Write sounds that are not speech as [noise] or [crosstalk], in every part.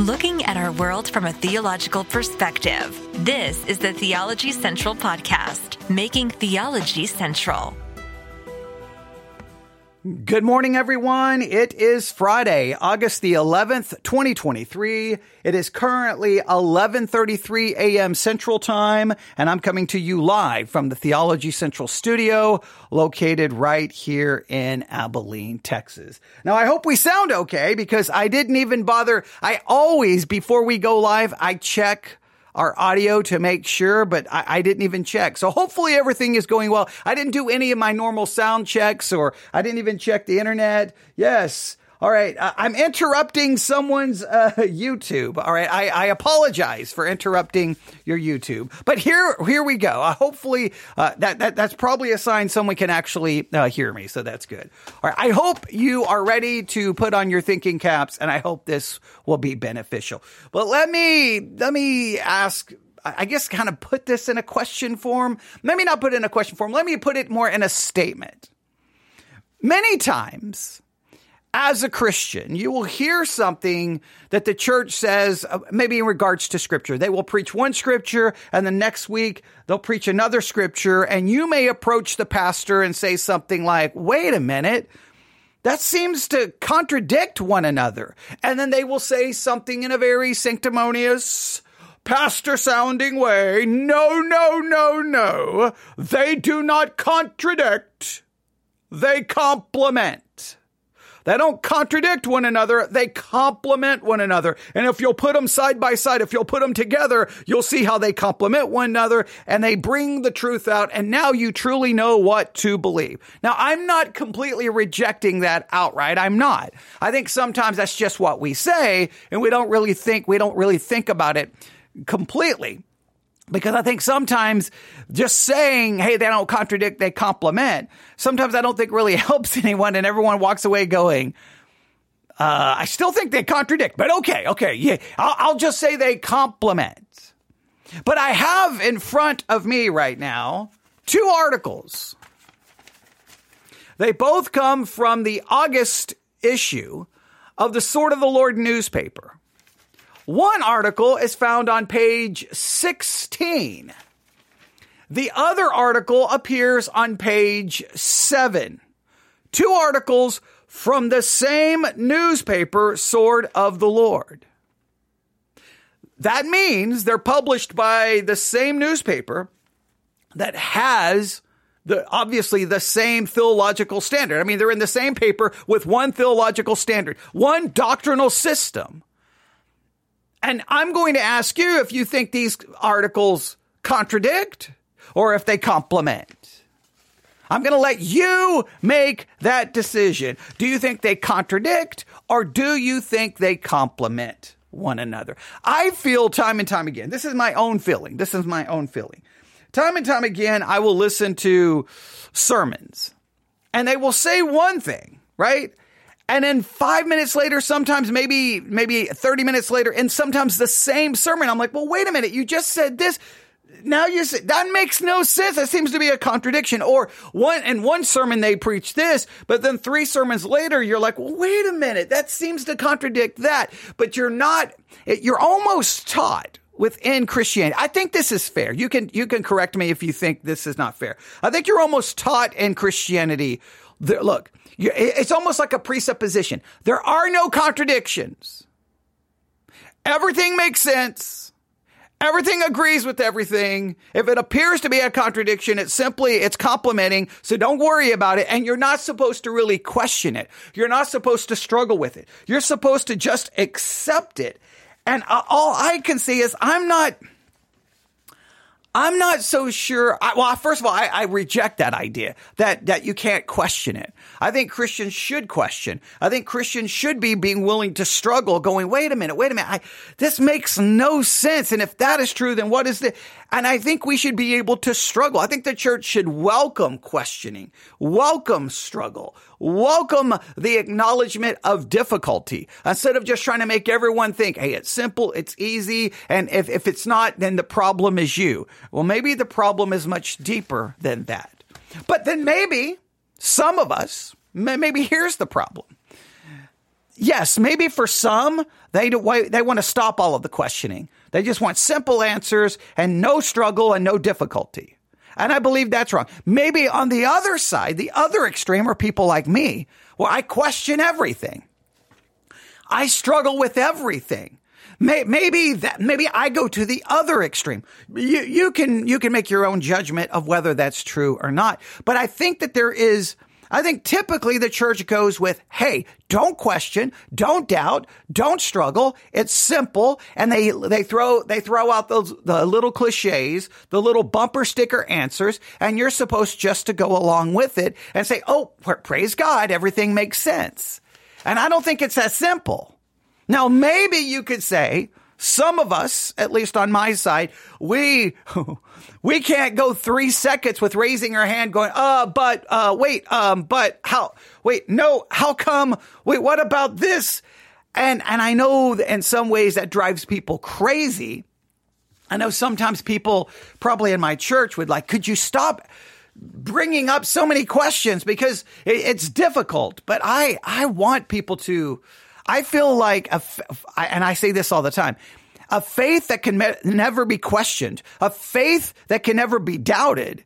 Looking at our world from a theological perspective. This is the Theology Central Podcast, making theology central. Good morning, everyone. It is Friday, August the 11th, 2023. It is currently 11:33 a.m. Central Time, and I'm coming to you live from the Theology Central studio located right here in Abilene, Texas. Now, I hope we sound okay because I didn't even bother. I always before we go live, I check our audio to make sure, but I, I, didn't even check. So hopefully everything is going well. I didn't do any of my normal sound checks or I didn't even check the internet. Yes. All right, I'm interrupting someone's uh, [laughs] YouTube. All right, I, I, apologize for interrupting your YouTube, but here here we go. Uh, hopefully, uh, that that that's probably a sign someone can actually uh, hear me, so that's good. All right, I hope you are ready to put on your thinking caps, and I hope this will be beneficial. But let me let me ask I guess kind of put this in a question form. Let me not put it in a question form. Let me put it more in a statement. Many times as a Christian, you will hear something that the church says, uh, maybe in regards to scripture. They will preach one scripture and the next week they'll preach another scripture. And you may approach the pastor and say something like, wait a minute. That seems to contradict one another. And then they will say something in a very sanctimonious, pastor sounding way. No, no, no, no. They do not contradict. They complement. They don't contradict one another. They complement one another. And if you'll put them side by side, if you'll put them together, you'll see how they complement one another and they bring the truth out. And now you truly know what to believe. Now, I'm not completely rejecting that outright. I'm not. I think sometimes that's just what we say and we don't really think, we don't really think about it completely because I think sometimes just saying, hey, they don't contradict, they complement, sometimes I don't think really [laughs] helps anyone and everyone walks away going, uh, I still think they contradict, but okay, okay, yeah, I'll, I'll just say they complement. But I have in front of me right now two articles. They both come from the August issue of the Sword of the Lord newspaper. One article is found on page 16. The other article appears on page 7. Two articles from the same newspaper, Sword of the Lord. That means they're published by the same newspaper that has the obviously the same theological standard. I mean, they're in the same paper with one theological standard, one doctrinal system. And I'm going to ask you if you think these articles contradict or if they complement. I'm going to let you make that decision. Do you think they contradict or do you think they complement one another? I feel time and time again, this is my own feeling. This is my own feeling. Time and time again, I will listen to sermons and they will say one thing, right? And then five minutes later, sometimes maybe, maybe 30 minutes later, and sometimes the same sermon. I'm like, well, wait a minute. You just said this. Now you say that makes no sense. That seems to be a contradiction. Or one, in one sermon, they preach this, but then three sermons later, you're like, well, wait a minute. That seems to contradict that. But you're not, you're almost taught within Christianity. I think this is fair. You can, you can correct me if you think this is not fair. I think you're almost taught in Christianity. look, it's almost like a presupposition. There are no contradictions. Everything makes sense. Everything agrees with everything. If it appears to be a contradiction, it's simply, it's complementing. So don't worry about it. And you're not supposed to really question it. You're not supposed to struggle with it. You're supposed to just accept it. And uh, all I can see is I'm not, I'm not so sure. I, well, first of all, I, I, reject that idea that, that you can't question it. I think Christians should question. I think Christians should be being willing to struggle going, wait a minute, wait a minute. I, this makes no sense. And if that is true, then what is the, and I think we should be able to struggle. I think the church should welcome questioning, welcome struggle, welcome the acknowledgement of difficulty instead of just trying to make everyone think, hey, it's simple, it's easy. And if, if it's not, then the problem is you. Well, maybe the problem is much deeper than that. But then maybe some of us, maybe here's the problem yes, maybe for some, they, they want to stop all of the questioning. They just want simple answers and no struggle and no difficulty. And I believe that's wrong. Maybe on the other side, the other extreme are people like me, where I question everything. I struggle with everything. Maybe that, maybe I go to the other extreme. You, you can, you can make your own judgment of whether that's true or not. But I think that there is, I think typically the church goes with, hey, don't question, don't doubt, don't struggle. It's simple. And they, they throw, they throw out those, the little cliches, the little bumper sticker answers, and you're supposed just to go along with it and say, oh, praise God, everything makes sense. And I don't think it's that simple. Now, maybe you could say, some of us, at least on my side, we, [laughs] we can't go three seconds with raising our hand going, uh, but, uh, wait, um, but how, wait, no, how come, wait, what about this? And, and I know in some ways that drives people crazy. I know sometimes people probably in my church would like, could you stop bringing up so many questions because it's difficult, but I, I want people to, I feel like, a, and I say this all the time, a faith that can never be questioned, a faith that can never be doubted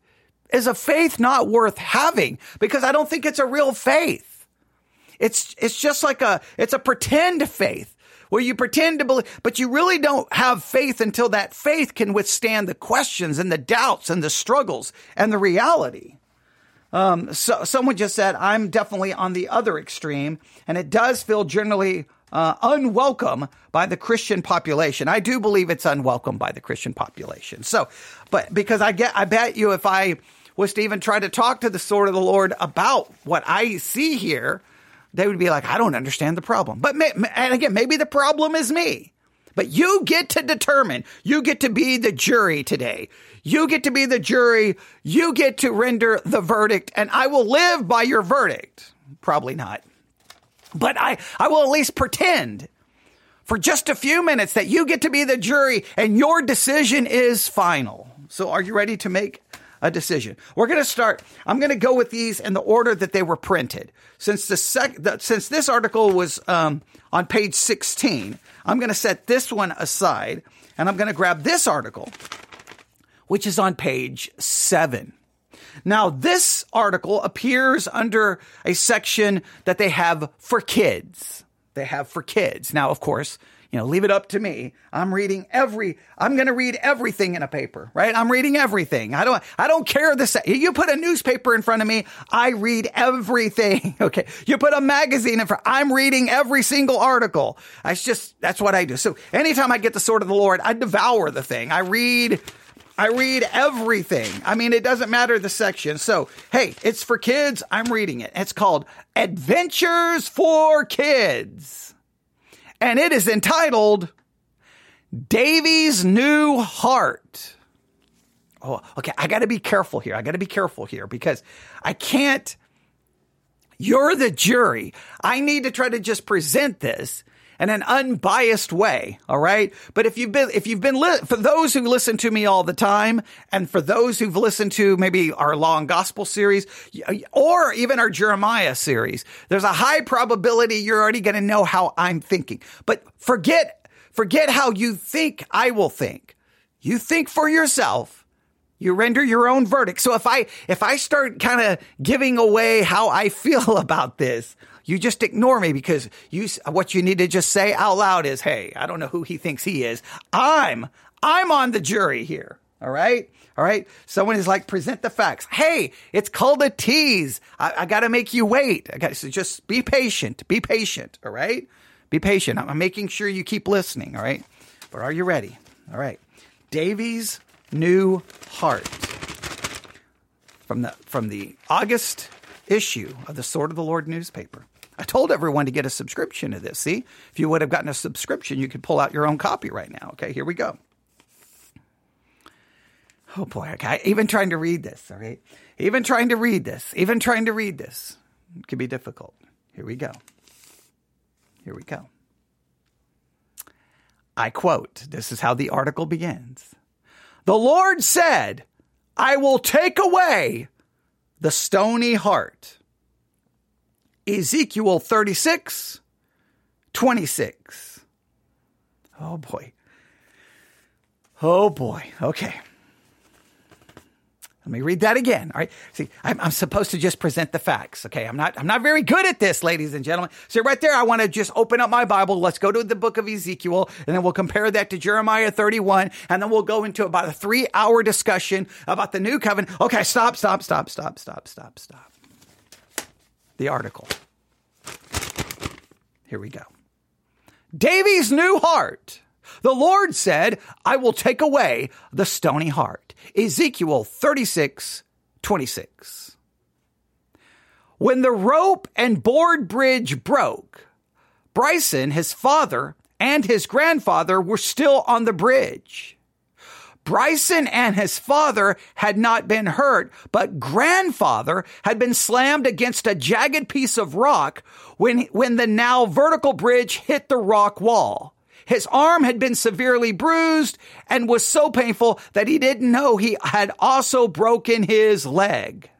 is a faith not worth having because I don't think it's a real faith. It's, it's just like a, it's a pretend faith where you pretend to believe, but you really don't have faith until that faith can withstand the questions and the doubts and the struggles and the reality. Um, so someone just said, I'm definitely on the other extreme, and it does feel generally uh, unwelcome by the Christian population. I do believe it's unwelcome by the Christian population. So, but because I get, I bet you if I was to even try to talk to the sword of the Lord about what I see here, they would be like, I don't understand the problem. But, may, and again, maybe the problem is me. But you get to determine. You get to be the jury today. You get to be the jury. You get to render the verdict, and I will live by your verdict. Probably not. But I, I will at least pretend for just a few minutes that you get to be the jury and your decision is final. So are you ready to make a decision? We're going to start. I'm going to go with these in the order that they were printed. Since the sec, the, since this article was um, on page 16, I'm going to set this one aside and I'm going to grab this article, which is on page seven. Now, this article appears under a section that they have for kids. They have for kids. Now, of course, you know, leave it up to me. I'm reading every, I'm going to read everything in a paper, right? I'm reading everything. I don't, I don't care the, you put a newspaper in front of me, I read everything. [laughs] Okay. You put a magazine in front, I'm reading every single article. I just, that's what I do. So anytime I get the sword of the Lord, I devour the thing. I read, I read everything. I mean, it doesn't matter the section. So, hey, it's for kids. I'm reading it. It's called Adventures for Kids and it is entitled Davy's New Heart. Oh, okay. I got to be careful here. I got to be careful here because I can't. You're the jury. I need to try to just present this in an unbiased way. All right. But if you've been, if you've been, li- for those who listen to me all the time and for those who've listened to maybe our long gospel series or even our Jeremiah series, there's a high probability you're already going to know how I'm thinking. But forget, forget how you think I will think. You think for yourself. You render your own verdict. So if I, if I start kind of giving away how I [laughs] feel about this, you just ignore me because you, what you need to just say out loud is, Hey, I don't know who he thinks he is. I'm, I'm on the jury here. All right. All right. Someone is like, present the facts. Hey, it's called a tease. I, I got to make you wait. I got so just be patient. Be patient. All right. Be patient. I'm making sure you keep listening. All right. But are you ready? All right. Davy's new heart from the from the August issue of the Sword of the Lord newspaper. I told everyone to get a subscription to this. See, if you would have gotten a subscription, you could pull out your own copy right now. Okay, here we go. Oh boy, okay. Even trying to read this, all right? Even trying to read this, even trying to read this can be difficult. Here we go. Here we go. I quote, this is how the article begins. The Lord said, I will take away the stony heart Ezekiel 36, 26. Oh boy. Oh boy. Okay. Let me read that again. All right. See, I'm, I'm, supposed to just present the facts. Okay. I'm not, I'm not very good at this, ladies and gentlemen. So right there, I want to just open up my Bible. Let's go to the book of Ezekiel and then we'll compare that to Jeremiah 31. And then we'll go into about a three hour discussion about the new covenant. Okay. Stop, stop, stop, stop, stop, stop, stop. The article. Here we go. Davy's new heart. The Lord said, I will take away the stony heart. Ezekiel 36, 26. When the rope and board bridge broke, Bryson, his father, and his grandfather were still on the bridge. Bryson and his father had not been hurt, but grandfather had been slammed against a jagged piece of rock when, when the now vertical bridge hit the rock wall. His arm had been severely bruised and was so painful that he didn't know he had also broken his leg.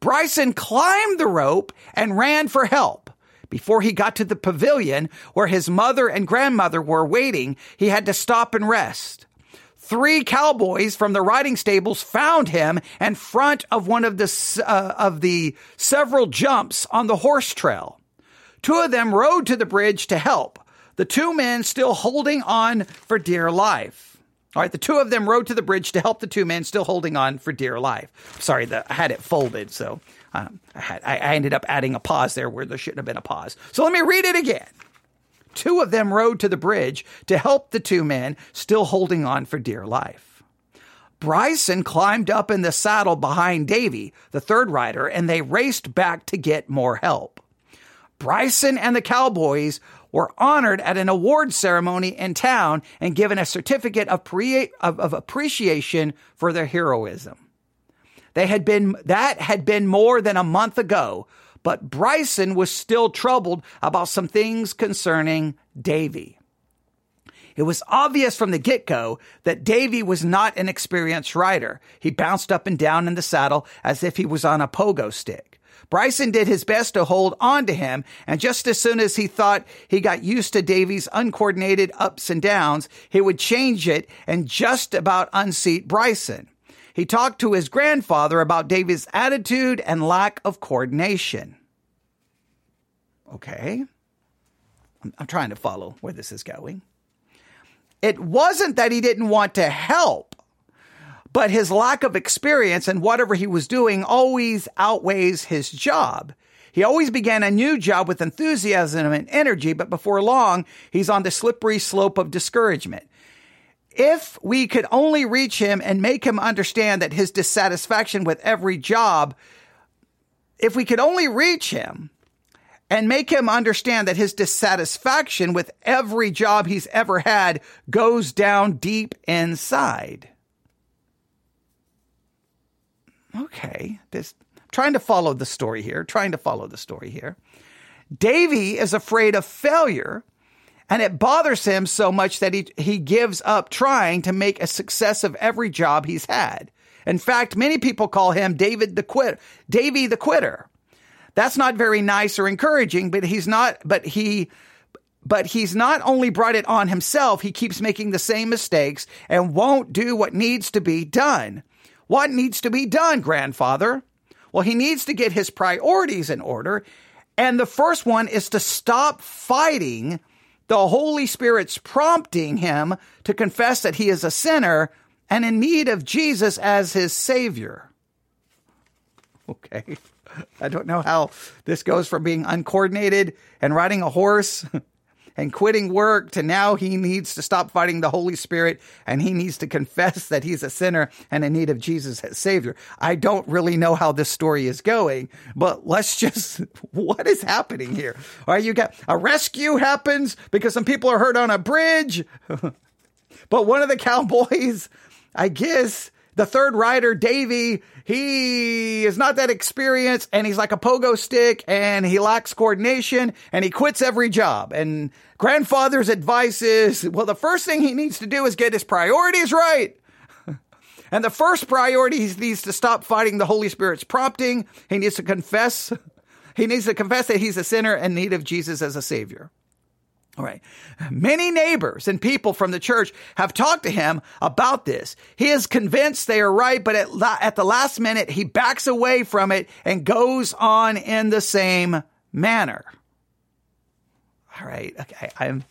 Bryson climbed the rope and ran for help. Before he got to the pavilion where his mother and grandmother were waiting, he had to stop and rest. Three cowboys from the riding stables found him in front of one of the, uh, of the several jumps on the horse trail. Two of them rode to the bridge to help the two men still holding on for dear life. All right, the two of them rode to the bridge to help the two men still holding on for dear life. Sorry, the, I had it folded, so um, I, had, I, I ended up adding a pause there where there shouldn't have been a pause. So let me read it again. Two of them rode to the bridge to help the two men still holding on for dear life. Bryson climbed up in the saddle behind Davy, the third rider, and they raced back to get more help. Bryson and the Cowboys were honored at an award ceremony in town and given a certificate of, pre- of, of appreciation for their heroism. They had been, that had been more than a month ago, but Bryson was still troubled about some things concerning Davy. It was obvious from the get go that Davy was not an experienced rider. He bounced up and down in the saddle as if he was on a pogo stick. Bryson did his best to hold on to him, and just as soon as he thought he got used to Davy's uncoordinated ups and downs, he would change it and just about unseat Bryson. He talked to his grandfather about Davy's attitude and lack of coordination. Okay. I'm, I'm trying to follow where this is going. It wasn't that he didn't want to help but his lack of experience and whatever he was doing always outweighs his job. He always began a new job with enthusiasm and energy, but before long, he's on the slippery slope of discouragement. If we could only reach him and make him understand that his dissatisfaction with every job, if we could only reach him and make him understand that his dissatisfaction with every job he's ever had goes down deep inside. okay, this trying to follow the story here, trying to follow the story here. Davy is afraid of failure and it bothers him so much that he, he gives up trying to make a success of every job he's had. In fact, many people call him David the quit, Davy the quitter. That's not very nice or encouraging, but he's not, but he, but he's not only brought it on himself, he keeps making the same mistakes and won't do what needs to be done. What needs to be done, grandfather? Well, he needs to get his priorities in order. And the first one is to stop fighting the Holy Spirit's prompting him to confess that he is a sinner and in need of Jesus as his Savior. [laughs] Okay. I don't know how this goes from being uncoordinated and riding a horse and quitting work to now he needs to stop fighting the Holy Spirit and he needs to confess that he's a sinner and in need of Jesus as Savior. I don't really know how this story is going, but let's [laughs] just, what is happening here? All right, you got a rescue happens because some people are hurt on a bridge, [laughs] but one of the cowboys, I guess, the third rider, Davy, he is not that experienced and he's like a pogo stick and he lacks coordination and he quits every job. And grandfather's advice is, well, the first thing he needs to do is get his priorities right. [laughs] and the first priority he needs to stop fighting the Holy Spirit's prompting. He needs to confess. [laughs] He needs to confess that he's a sinner in need of Jesus as a savior. All right. Many neighbors and people from the church have talked to him about this. He is convinced they are right, but at, la- at the last minute, he backs away from it and goes on in the same manner. All right. Okay. I'm,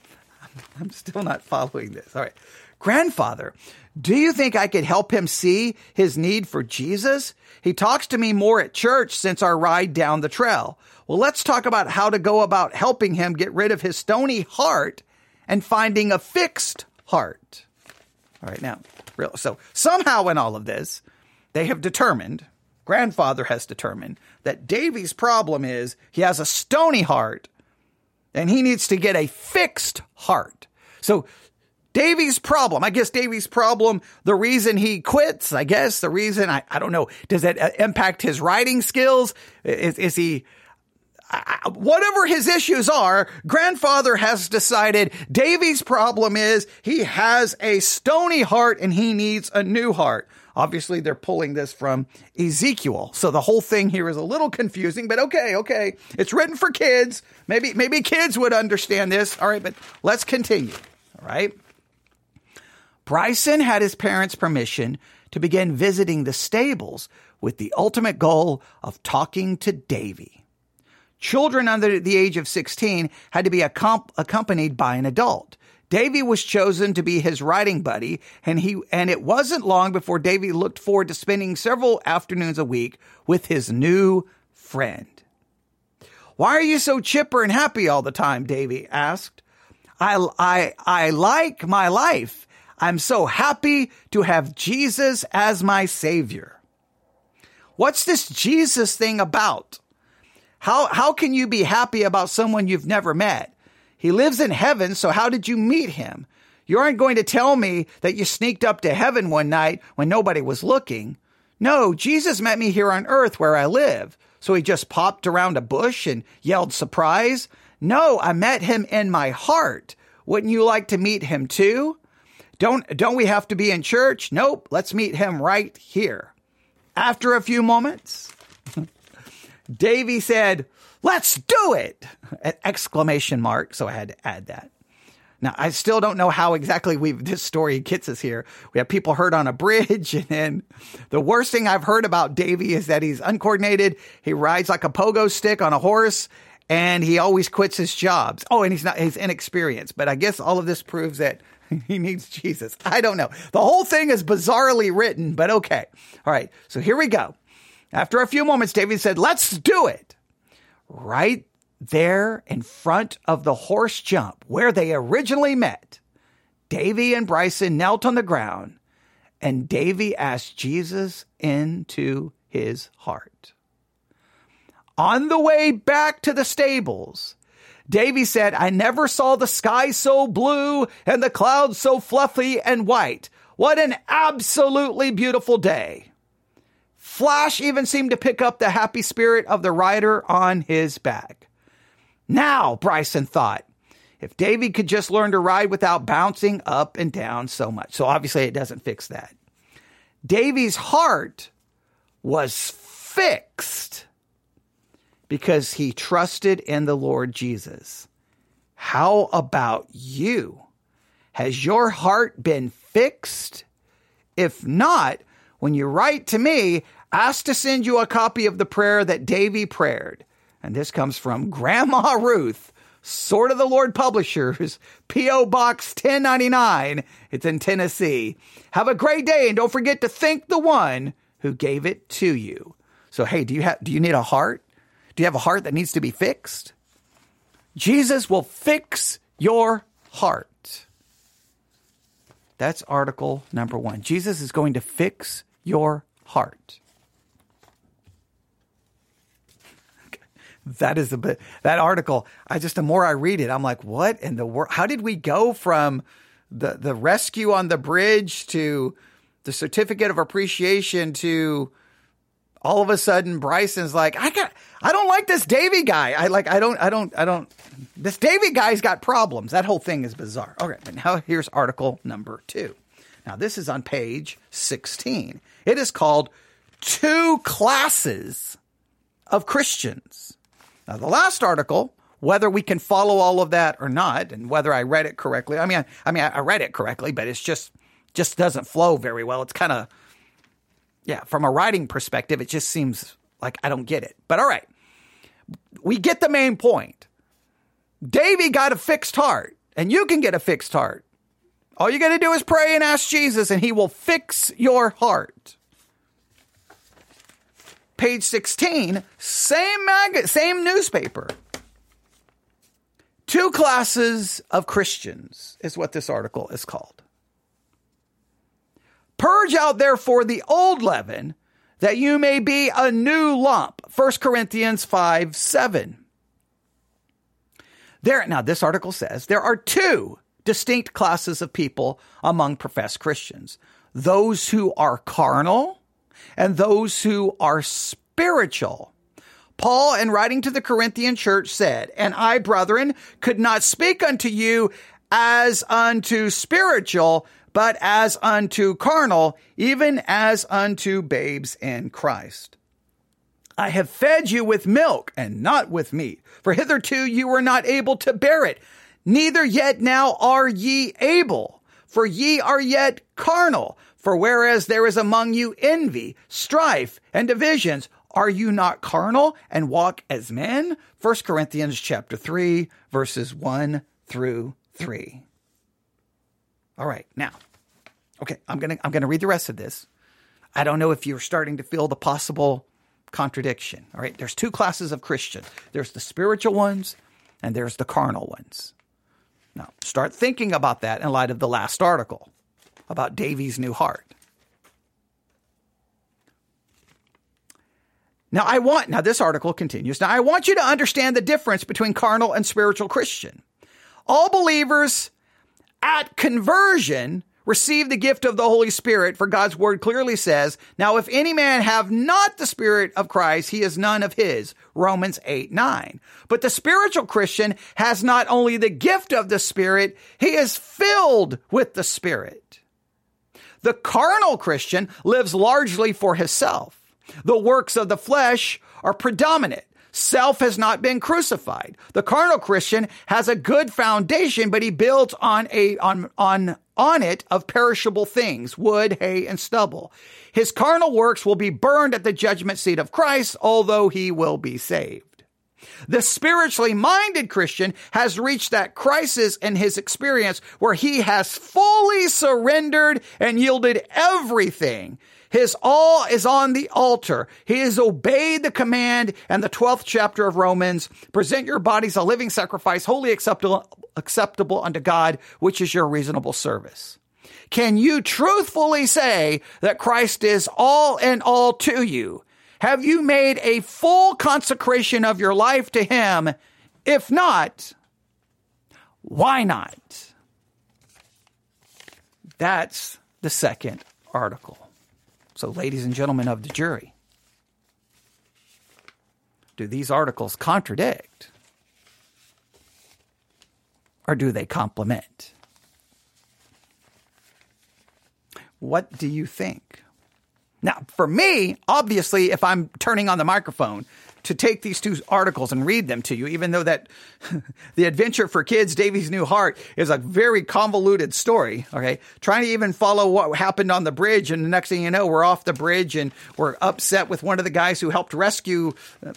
I'm still not following this. All right. Grandfather, do you think I could help him see his need for Jesus? He talks to me more at church since our ride down the trail. Well, let's talk about how to go about helping him get rid of his stony heart and finding a fixed heart. All right, now, real so somehow in all of this, they have determined, grandfather has determined, that Davy's problem is he has a stony heart and he needs to get a fixed heart. So Davy's problem, I guess Davy's problem, the reason he quits, I guess the reason, I, I don't know, does that uh, impact his writing skills? Is, is he, whatever his issues are, grandfather has decided Davy's problem is he has a stony heart and he needs a new heart. Obviously, they're pulling this from Ezekiel. So the whole thing here is a little confusing, but okay, okay. It's written for kids. Maybe, maybe kids would understand this. All right, but let's continue. All right. Bryson had his parents' permission to begin visiting the stables with the ultimate goal of talking to Davy. Children under the age of 16 had to be accompanied by an adult. Davy was chosen to be his riding buddy, and he and it wasn't long before Davy looked forward to spending several afternoons a week with his new friend. Why are you so chipper and happy all the time? Davy asked. I, I, I like my life. I'm so happy to have Jesus as my savior. What's this Jesus thing about? How, how can you be happy about someone you've never met? He lives in heaven, so how did you meet him? You aren't going to tell me that you sneaked up to heaven one night when nobody was looking. No, Jesus met me here on earth where I live. So he just popped around a bush and yelled surprise. No, I met him in my heart. Wouldn't you like to meet him too? Don't, don't we have to be in church? Nope. Let's meet him right here. After a few moments, [laughs] Davy said, let's do it! [laughs] Exclamation mark. So I had to add that. Now, I still don't know how exactly we [laughs] this story gets us here. We have people hurt on a bridge, and then the worst thing I've heard about Davy is that he's uncoordinated. He rides like a pogo stick on a horse, and he always quits his jobs. Oh, and he's not he's inexperienced. But I guess all of this proves that [laughs] he needs Jesus. I don't know. The whole thing is bizarrely written, but okay. All right, so here we go. After a few moments, Davy said, Let's do it. Right there in front of the horse jump where they originally met, Davy and Bryson knelt on the ground and Davy asked Jesus into his heart. On the way back to the stables, Davy said, I never saw the sky so blue and the clouds so fluffy and white. What an absolutely beautiful day. Flash even seemed to pick up the happy spirit of the rider on his back. Now, Bryson thought, if Davy could just learn to ride without bouncing up and down so much. So obviously it doesn't fix that. Davy's heart was fixed because he trusted in the Lord Jesus. How about you? Has your heart been fixed? If not, when you write to me, ask to send you a copy of the prayer that Davy prayed. And this comes from Grandma Ruth, Sword of the Lord Publishers, [laughs] P.O. Box 1099. It's in Tennessee. Have a great day and don't forget to thank the one who gave it to you. So, hey, do you have, do you need a heart? Do you have a heart that needs to be fixed? Jesus will fix your heart. That's article number one. Jesus is going to fix your heart. [laughs] that is a bit that article. I just the more I read it, I'm like, what in the world? How did we go from the the rescue on the bridge to the certificate of appreciation to all of a sudden Bryson's like, I got, I don't like this Davy guy. I like, I don't, I don't, I don't. This Davy guy's got problems. That whole thing is bizarre. Okay, but now here's article number two. Now this is on page 16. It is called Two Classes of Christians. Now, the last article whether we can follow all of that or not, and whether I read it correctly. I mean, I, I mean, I read it correctly, but it's just just doesn't flow very well. It's kind of yeah, from a writing perspective, it just seems like I don't get it. But all right, we get the main point. Davy got a fixed heart, and you can get a fixed heart. All you got to do is pray and ask Jesus, and He will fix your heart. Page 16, same mag- same newspaper. Two classes of Christians is what this article is called. Purge out therefore the old leaven, that you may be a new lump. 1 Corinthians 5 7. There, now this article says there are two distinct classes of people among professed Christians those who are carnal and those who are spiritual. Paul, in writing to the Corinthian church, said, And I, brethren, could not speak unto you as unto spiritual, but as unto carnal, even as unto babes in Christ. I have fed you with milk and not with meat, for hitherto you were not able to bear it, neither yet now are ye able, for ye are yet carnal. For whereas there is among you envy, strife, and divisions, are you not carnal and walk as men? 1 Corinthians chapter 3, verses 1 through 3. All right, now, okay, I'm gonna I'm gonna read the rest of this. I don't know if you're starting to feel the possible contradiction. All right, there's two classes of Christian. There's the spiritual ones, and there's the carnal ones. Now, start thinking about that in light of the last article about Davy's new heart. Now, I want, now this article continues. Now, I want you to understand the difference between carnal and spiritual Christian. All believers at conversion receive the gift of the Holy Spirit, for God's word clearly says, Now if any man have not the Spirit of Christ, he is none of his. Romans 8, 9. But the spiritual Christian has not only the gift of the Spirit, he is filled with the Spirit. The carnal Christian lives largely for himself. The works of the flesh are predominant. Self has not been crucified. The carnal Christian has a good foundation, but he builds on a, on, on, on it of perishable things, wood, hay, and stubble. His carnal works will be burned at the judgment seat of Christ, although he will be saved. The spiritually minded Christian has reached that crisis in his experience where he has fully surrendered and yielded everything his all is on the altar. He has obeyed the command and the 12th chapter of Romans. Present your bodies a living sacrifice, holy acceptable, acceptable unto God, which is your reasonable service. Can you truthfully say that Christ is all in all to you? Have you made a full consecration of your life to Him? If not, why not? That's the second article. So, ladies and gentlemen of the jury, do these articles contradict or do they complement? What do you think? Now, for me, obviously, if I'm turning on the microphone to take these two articles and read them to you, even though that [laughs] the adventure for kids, Davy's New Heart is a very convoluted story. Okay. Trying to even follow what happened on the bridge. And the next thing you know, we're off the bridge and we're upset with one of the guys who helped rescue. [laughs] hey,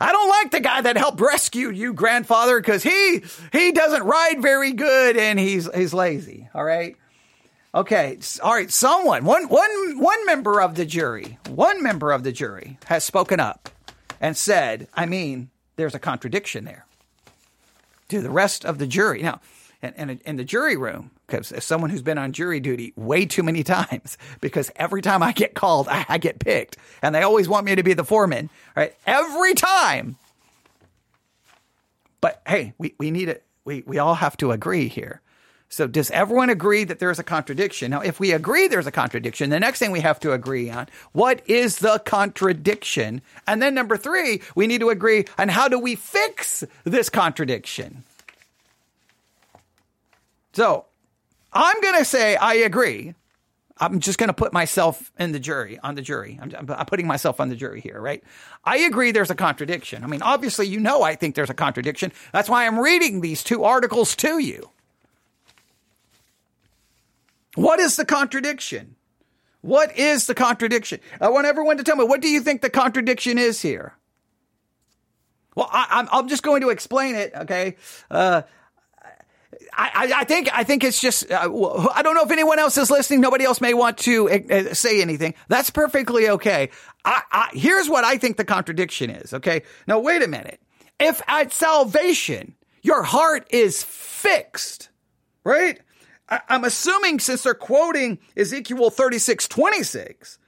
I don't like the guy that helped rescue you, grandfather, because he, he doesn't ride very good and he's, he's lazy. All right. Okay, all right. Someone, one, one, one member of the jury, one member of the jury has spoken up and said, "I mean, there's a contradiction there." To the rest of the jury, now, in, in the jury room, because as someone who's been on jury duty way too many [laughs] times, because every time I get called, I, I get picked, and they always want me to be the foreman, right? Every time. But hey, we, we need it. We, we all have to agree here. So does everyone agree that there's a contradiction? Now, if we agree there's a contradiction, the next thing we have to agree on, what is the contradiction? And then number three, we need to agree on how do we fix this contradiction? So I'm going to say I agree. I'm just going to put myself in the jury, on the jury. I'm, I'm, putting myself on the jury here, right? I agree there's a contradiction. I mean, obviously, you know, I think there's a contradiction. That's why I'm reading these two articles to you. What is the contradiction? What is the contradiction? I want everyone to tell me, what do you think the contradiction is here? Well, I, am just going to explain it, okay? Uh, I, I, think I think it's just uh, I don't know if anyone else is listening. Nobody else may want to uh, say anything. That's perfectly okay. I, I, here's what I think the contradiction is. Okay, now wait a minute. If at salvation your heart is fixed, right? I, I'm assuming since they're quoting Ezekiel 36, 26,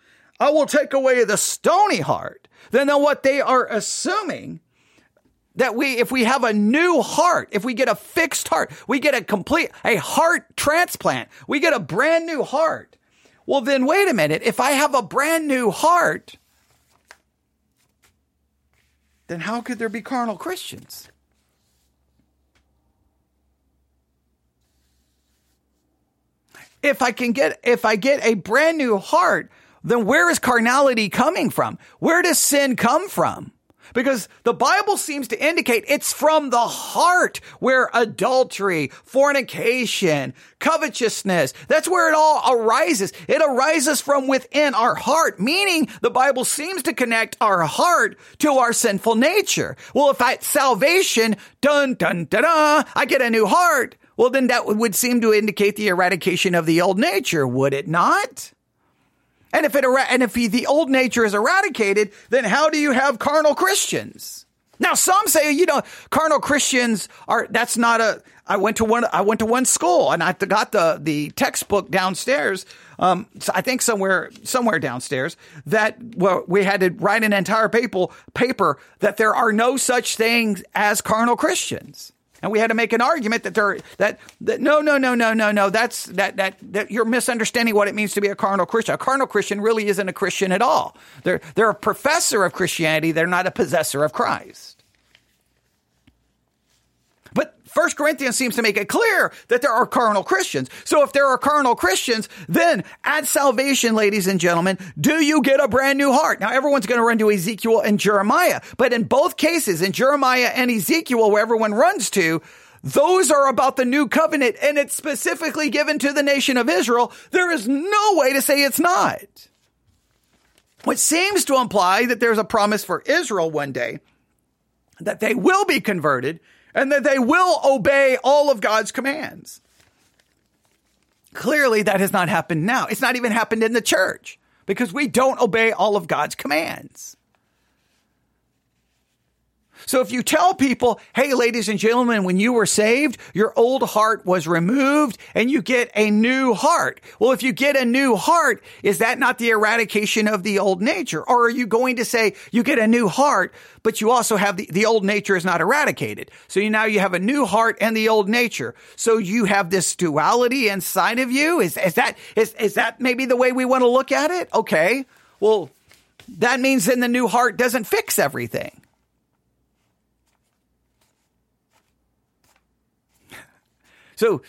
I will take away the stony heart. Then what they are assuming that we, if we have a new heart, if we get a fixed heart, we get a complete, a heart transplant, we get a brand new heart. Well, then wait a minute. If I have a brand new heart, then how could there be carnal Christians? If I can get, if I get a brand new heart, then where is carnality coming from? Where does sin come from? Because the Bible seems to indicate it's from the heart where adultery, fornication, covetousness, that's where it all arises. It arises from within our heart, meaning the Bible seems to connect our heart to our sinful nature. Well, if I salvation, dun dun dun dun, I get a new heart. Well, then that would seem to indicate the eradication of the old nature, would it not? And if it and if the old nature is eradicated, then how do you have carnal Christians? Now, some say, you know, carnal Christians are, that's not a, I went to one, I went to one school and I got the, the textbook downstairs. Um, I think somewhere, somewhere downstairs that, well, we had to write an entire paper, paper that there are no such things as carnal Christians. And we had to make an argument that there that, that no no no no no no that's that that that you're misunderstanding what it means to be a carnal Christian. A carnal Christian really isn't a Christian at all. They're they're a professor of Christianity, they're not a possessor of Christ. First Corinthians seems to make it clear that there are carnal Christians. So if there are carnal Christians, then at salvation, ladies and gentlemen, do you get a brand new heart? Now everyone's going to run to Ezekiel and Jeremiah, but in both cases, in Jeremiah and Ezekiel, where everyone runs to, those are about the new covenant and it's specifically given to the nation of Israel. There is no way to say it's not. Which seems to imply that there's a promise for Israel one day that they will be converted and that they will obey all of God's commands. Clearly, that has not happened now. It's not even happened in the church because we don't obey all of God's commands. So if you tell people, hey, ladies and gentlemen, when you were saved, your old heart was removed and you get a new heart. Well, if you get a new heart, is that not the eradication of the old nature? Or are you going to say you get a new heart, but you also have the, the old nature is not eradicated. So you, now you have a new heart and the old nature. So you have this duality inside of you. Is, is that, is, is that maybe the way we want to look at it? Okay. Well, that means then the new heart doesn't fix everything. So,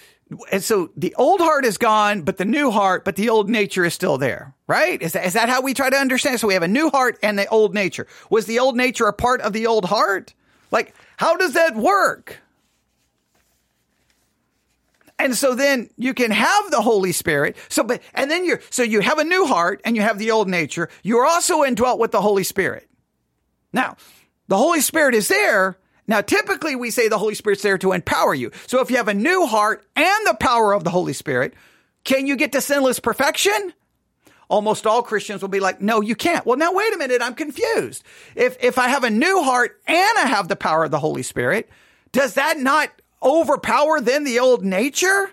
and so the old heart is gone, but the new heart, but the old nature is still there, right? Is that, is that how we try to understand? So we have a new heart and the old nature. Was the old nature a part of the old heart? Like, how does that work? And so then you can have the Holy Spirit. So, but, and then you're, so you have a new heart and you have the old nature. You're also indwelt with the Holy Spirit. Now, the Holy Spirit is there, now, typically we say the Holy Spirit's there to empower you. So if you have a new heart and the power of the Holy Spirit, can you get to sinless perfection? Almost all Christians will be like, no, you can't. Well, now wait a minute. I'm confused. If, if I have a new heart and I have the power of the Holy Spirit, does that not overpower then the old nature?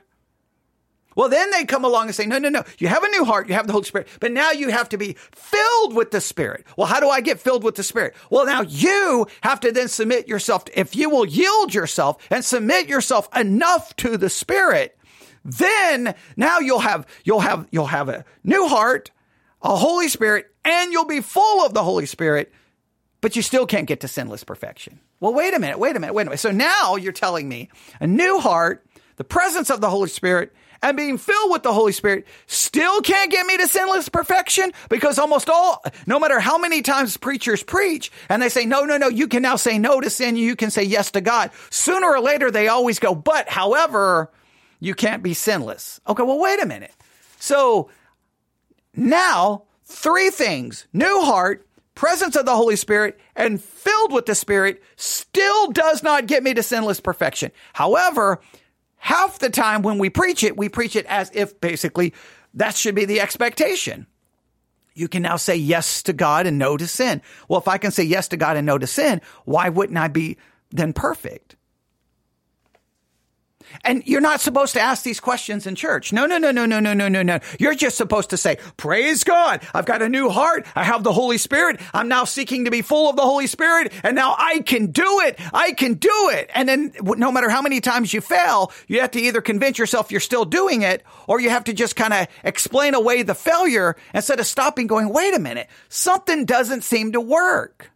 Well, then they come along and say, no, no, no. You have a new heart. You have the Holy Spirit, but now you have to be filled with the Spirit. Well, how do I get filled with the Spirit? Well, now you have to then submit yourself. If you will yield yourself and submit yourself enough to the Spirit, then now you'll have, you'll have, you'll have a new heart, a Holy Spirit, and you'll be full of the Holy Spirit, but you still can't get to sinless perfection. Well, wait a minute, wait a minute, wait a minute. So now you're telling me a new heart, the presence of the Holy Spirit, and being filled with the Holy Spirit still can't get me to sinless perfection because almost all, no matter how many times preachers preach and they say, no, no, no, you can now say no to sin. You can say yes to God. Sooner or later, they always go, but however, you can't be sinless. Okay. Well, wait a minute. So now three things, new heart, presence of the Holy Spirit and filled with the Spirit still does not get me to sinless perfection. However, half the time when we preach it, we preach it as if basically that should be the expectation. You can now say yes to God and no to sin. Well, if I can say yes to God and no to sin, why wouldn't I be then perfect? And you're not supposed to ask these questions in church. No, no, no, no, no, no, no, no, no. You're just supposed to say, praise God. I've got a new heart. I have the Holy Spirit. I'm now seeking to be full of the Holy Spirit. And now I can do it. I can do it. And then no matter how many times you fail, you have to either convince yourself you're still doing it or you have to just kind of explain away the failure instead of stopping going, wait a minute. Something doesn't seem to work.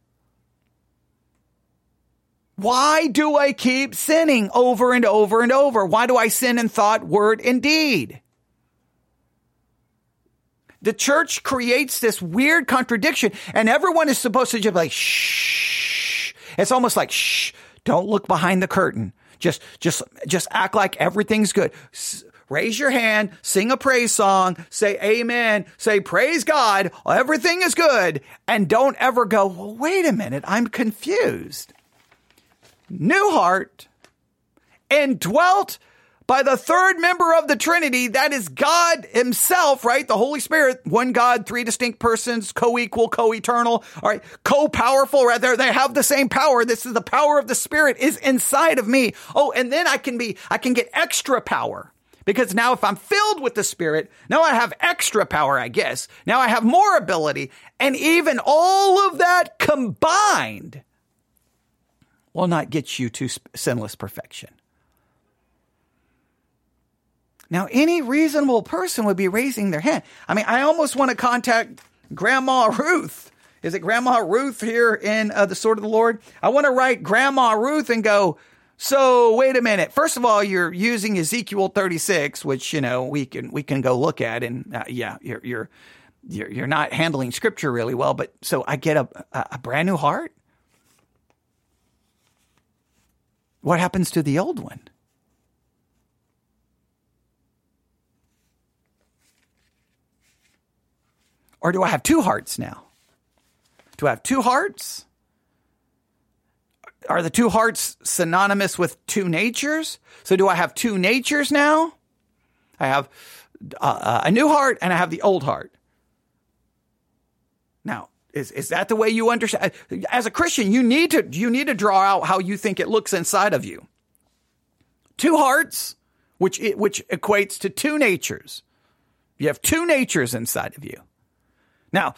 Why do I keep sinning over and over and over? Why do I sin in thought, word, and deed? The church creates this weird contradiction and everyone is supposed to just be like, shh. It's almost like, shh, don't look behind the curtain. Just, just, just act like everything's good. S- raise your hand, sing a praise song, say amen, say praise God, everything is good, and don't ever go, well, wait a minute, I'm confused new heart, and dwelt by the third member of the Trinity, that is God Himself, right? The Holy Spirit, one God, three distinct persons, co-equal, co-eternal, all right, co-powerful, right? They're, they have the same power. This is the power of the Spirit is inside of me. Oh, and then I can be, I can get extra power. Because now if I'm filled with the Spirit, now I have extra power, I guess. Now I have more ability. And even all of that combined will not get you to sinless perfection. Now, any reasonable person would be raising their hand. I mean, I almost want to contact Grandma Ruth. Is it Grandma Ruth here in uh, the Sword of the Lord? I want to write Grandma Ruth and go, so wait a minute. First of all, you're using Ezekiel 36, which, you know, we can, we can go look at and, uh, yeah, you're, you're, you're, you're not handling scripture really well, but so I get a, a brand new heart. What happens to the old one? Or do I have two hearts now? Do I have two hearts? Are the two hearts synonymous with two natures? So do I have two natures now? I have uh, a new heart and I have the old heart. Is, is that the way you understand? As a Christian, you need to, you need to draw out how you think it looks inside of you. Two hearts, which, which equates to two natures. You have two natures inside of you. Now,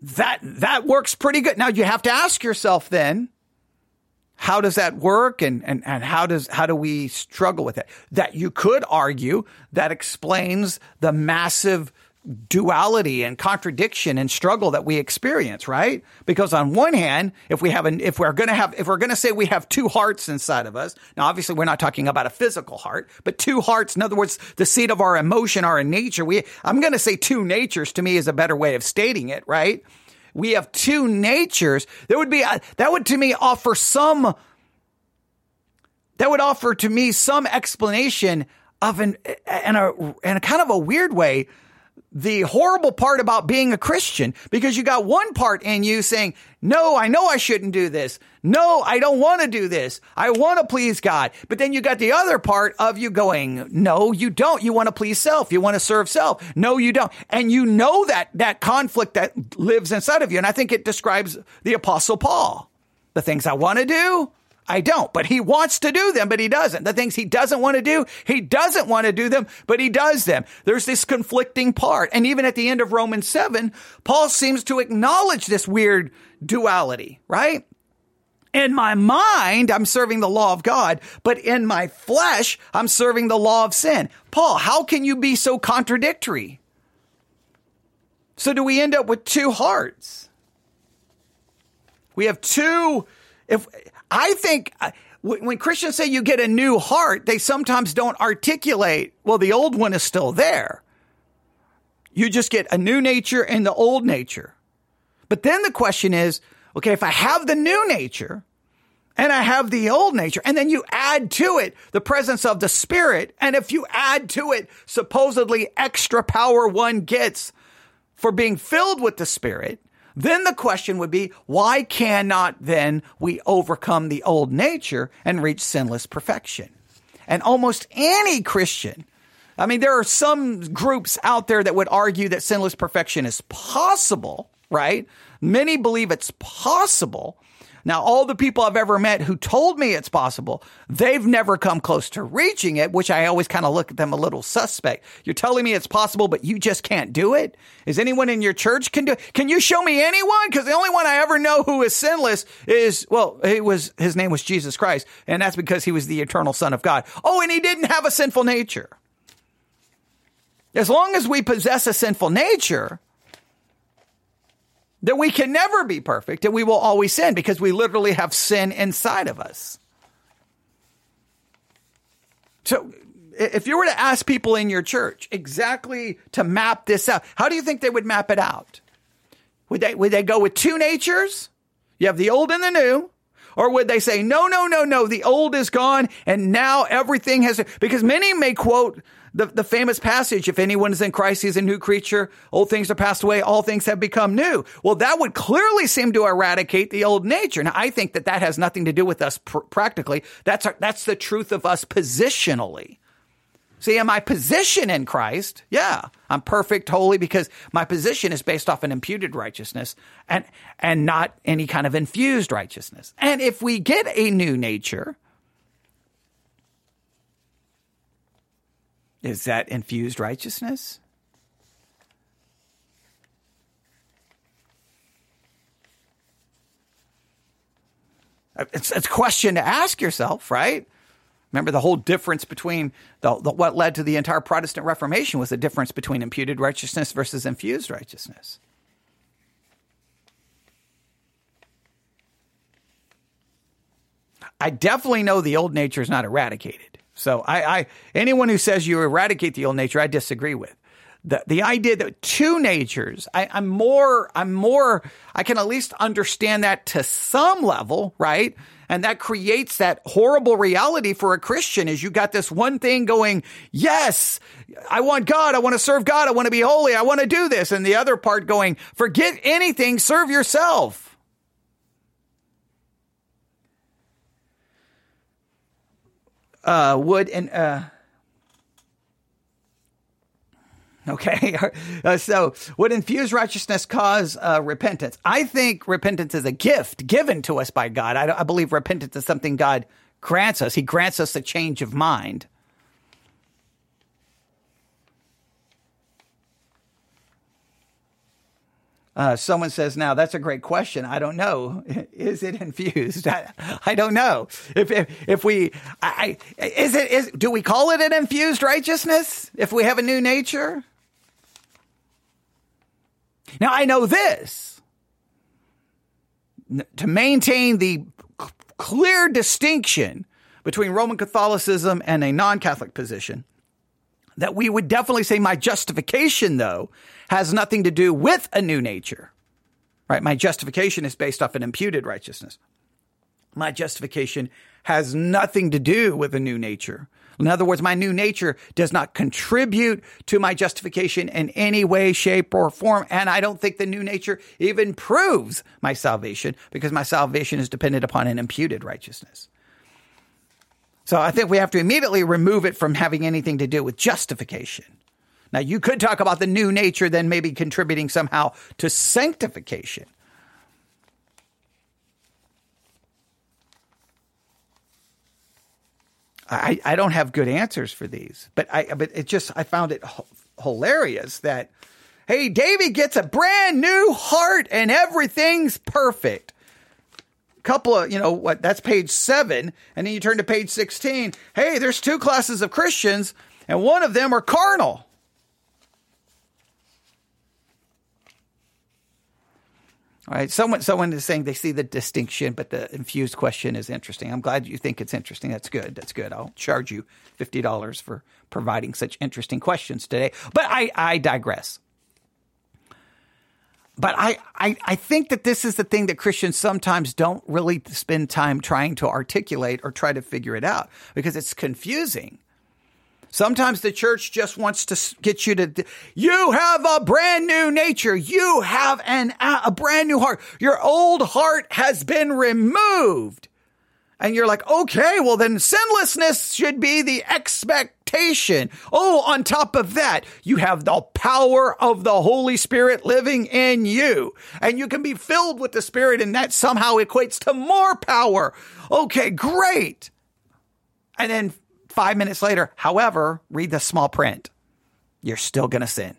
that, that works pretty good. Now you have to ask yourself then, how does that work and, and, and how does how do we struggle with it? That you could argue that explains the massive duality and contradiction and struggle that we experience, right? Because on one hand, if we have an, if we're going to have, if we're going to say we have two hearts inside of us, now obviously we're not talking about a physical heart, but two hearts, in other words, the seat of our emotion, our nature, we, I'm going to say two natures to me is a better way of stating it, right? We have two natures. There would be, uh, that would to me offer some, that would offer to me some explanation of an, and a, and a kind of a weird way the horrible part about being a Christian because you got one part in you saying, no, I know I shouldn't do this. No, I don't want to do this. I want to please God. But then you got the other part of you going, no, you don't. You want to please self. You want to serve self. No, you don't. And you know that, that conflict that lives inside of you. And I think it describes the apostle Paul. The things I want to do, I don't, but he wants to do them, but he doesn't. The things he doesn't want to do, he doesn't want to do them, but he does them. There's this conflicting part. And even at the end of Romans 7, Paul seems to acknowledge this weird duality, right? In my mind, I'm serving the law of God, but in my flesh, I'm serving the law of sin. Paul, how can you be so contradictory? So do we end up with two hearts? We have two, if, I think uh, when Christians say you get a new heart, they sometimes don't articulate, well, the old one is still there. You just get a new nature and the old nature. But then the question is, okay, if I have the new nature and I have the old nature, and then you add to it the presence of the spirit, and if you add to it supposedly extra power one gets for being filled with the spirit, then the question would be, why cannot then we overcome the old nature and reach sinless perfection? And almost any Christian, I mean, there are some groups out there that would argue that sinless perfection is possible, right? Many believe it's possible. Now, all the people I've ever met who told me it's possible, they've never come close to reaching it, which I always kind of look at them a little suspect. You're telling me it's possible, but you just can't do it? Is anyone in your church can do it? Can you show me anyone? Because the only one I ever know who is sinless is, well, it was, his name was Jesus Christ. And that's because he was the eternal son of God. Oh, and he didn't have a sinful nature. As long as we possess a sinful nature, that we can never be perfect and we will always sin because we literally have sin inside of us. So, if you were to ask people in your church exactly to map this out, how do you think they would map it out? Would they, would they go with two natures? You have the old and the new. Or would they say, no, no, no, no, the old is gone and now everything has, because many may quote the, the famous passage, if anyone is in Christ, he's a new creature. Old things are passed away. All things have become new. Well, that would clearly seem to eradicate the old nature. Now, I think that that has nothing to do with us pr- practically. That's, our, that's the truth of us positionally. See, in my position in Christ, yeah, I'm perfect, holy, because my position is based off an imputed righteousness and, and not any kind of infused righteousness. And if we get a new nature, Is that infused righteousness? Uh, it's, it's a question to ask yourself, right? Remember the whole difference between the, the, what led to the entire Protestant Reformation was the difference between imputed righteousness versus infused righteousness. I definitely know the old nature is not eradicated. So I, I anyone who says you eradicate the old nature, I disagree with. The, the idea that two natures, I, I'm more, I'm more, I can at least understand that to some level, right? And that creates that horrible reality for a Christian is you got this one thing going, yes, I want God. I want to serve God. I want to be holy. I want to do this. And the other part going, forget anything, serve yourself. Uh, would and uh, Okay, [laughs] uh, so would infused righteousness cause uh, repentance? I think repentance is a gift given to us by God. I, I believe repentance is something God grants us. He grants us a change of mind. Uh, someone says, now that's a great question. I don't know. [laughs] Is it infused? [laughs] I, I don't know. If, if, if we, I, is it, is, do we call it an infused righteousness if we have a new nature? Now I know this to maintain the clear distinction between Roman Catholicism and a non-Catholic position that we would definitely say my justification though has nothing to do with a new nature. Right? My justification is based off an imputed righteousness. My justification has nothing to do with a new nature. In other words, my new nature does not contribute to my justification in any way, shape, or form. And I don't think the new nature even proves my salvation because my salvation is dependent upon an imputed righteousness. So I think we have to immediately remove it from having anything to do with justification. Now, you could talk about the new nature then maybe contributing somehow to sanctification. I, I don't have good answers for these, but I but it just I found it hilarious that hey, Davy gets a brand new heart and everything's perfect. Couple of, you know, what that's page seven, and then you turn to page 16. Hey, there's two classes of Christians, and one of them are carnal. All right. Someone, someone is saying they see the distinction, but the infused question is interesting. I'm glad you think it's interesting. That's good. That's good. I'll charge you $50 for providing such interesting questions today. But I, I digress. But I, I, I think that this is the thing that Christians sometimes don't really spend time trying to articulate or try to figure it out because it's confusing. Sometimes the church just wants to get you to, you have a brand new nature. You have an, a brand new heart. Your old heart has been removed. And you're like, okay, well then sinlessness should be the expectation. Oh, on top of that, you have the power of the Holy Spirit living in you. And you can be filled with the Spirit and that somehow equates to more power. Okay, great. And then Five minutes later, however, read the small print. You're still going to sin.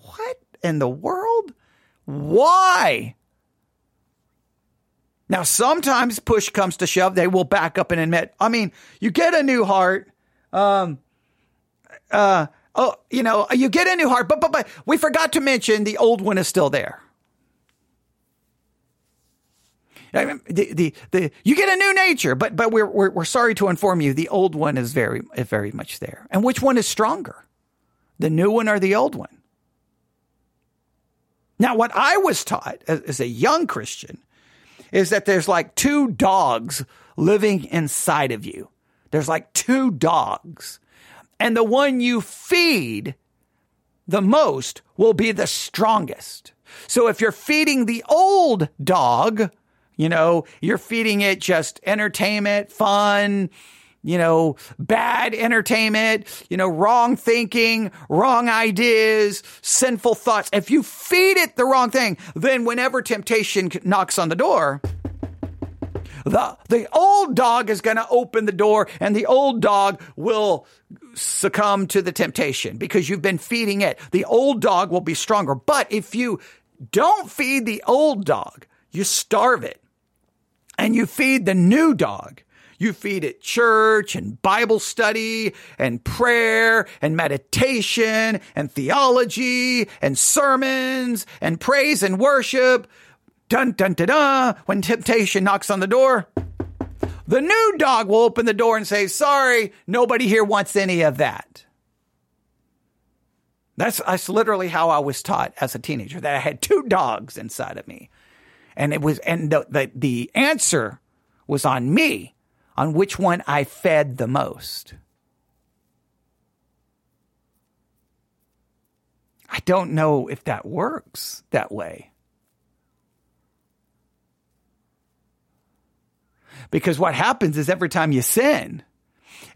What in the world? Why? Now, sometimes push comes to shove, they will back up and admit. I mean, you get a new heart. Um, uh, oh, you know, you get a new heart, but, but, but we forgot to mention the old one is still there. the, the, the, you get a new nature, but, but we're, we're, we're sorry to inform you, the old one is very, very much there. And which one is stronger? The new one or the old one? Now, what I was taught as, as a young Christian is that there's like two dogs living inside of you. There's like two dogs. And the one you feed the most will be the strongest. So if you're feeding the old dog, you know, you're feeding it just entertainment, fun, you know, bad entertainment, you know, wrong thinking, wrong ideas, sinful thoughts. If you feed it the wrong thing, then whenever temptation knocks on the door, the, the old dog is going to open the door and the old dog will succumb to the temptation because you've been feeding it. The old dog will be stronger. But if you don't feed the old dog, you starve it and you feed the new dog. You feed it church and Bible study and prayer and meditation and theology and sermons and praise and worship. Dun dun dun dun. When temptation knocks on the door, the new dog will open the door and say, sorry, nobody here wants any of that. That's, that's literally how I was taught as a teenager, that I had two dogs inside of me. And it was, and the, the, the answer was on me on which one I fed the most. I don't know if that works that way. Because what happens is every time you sin,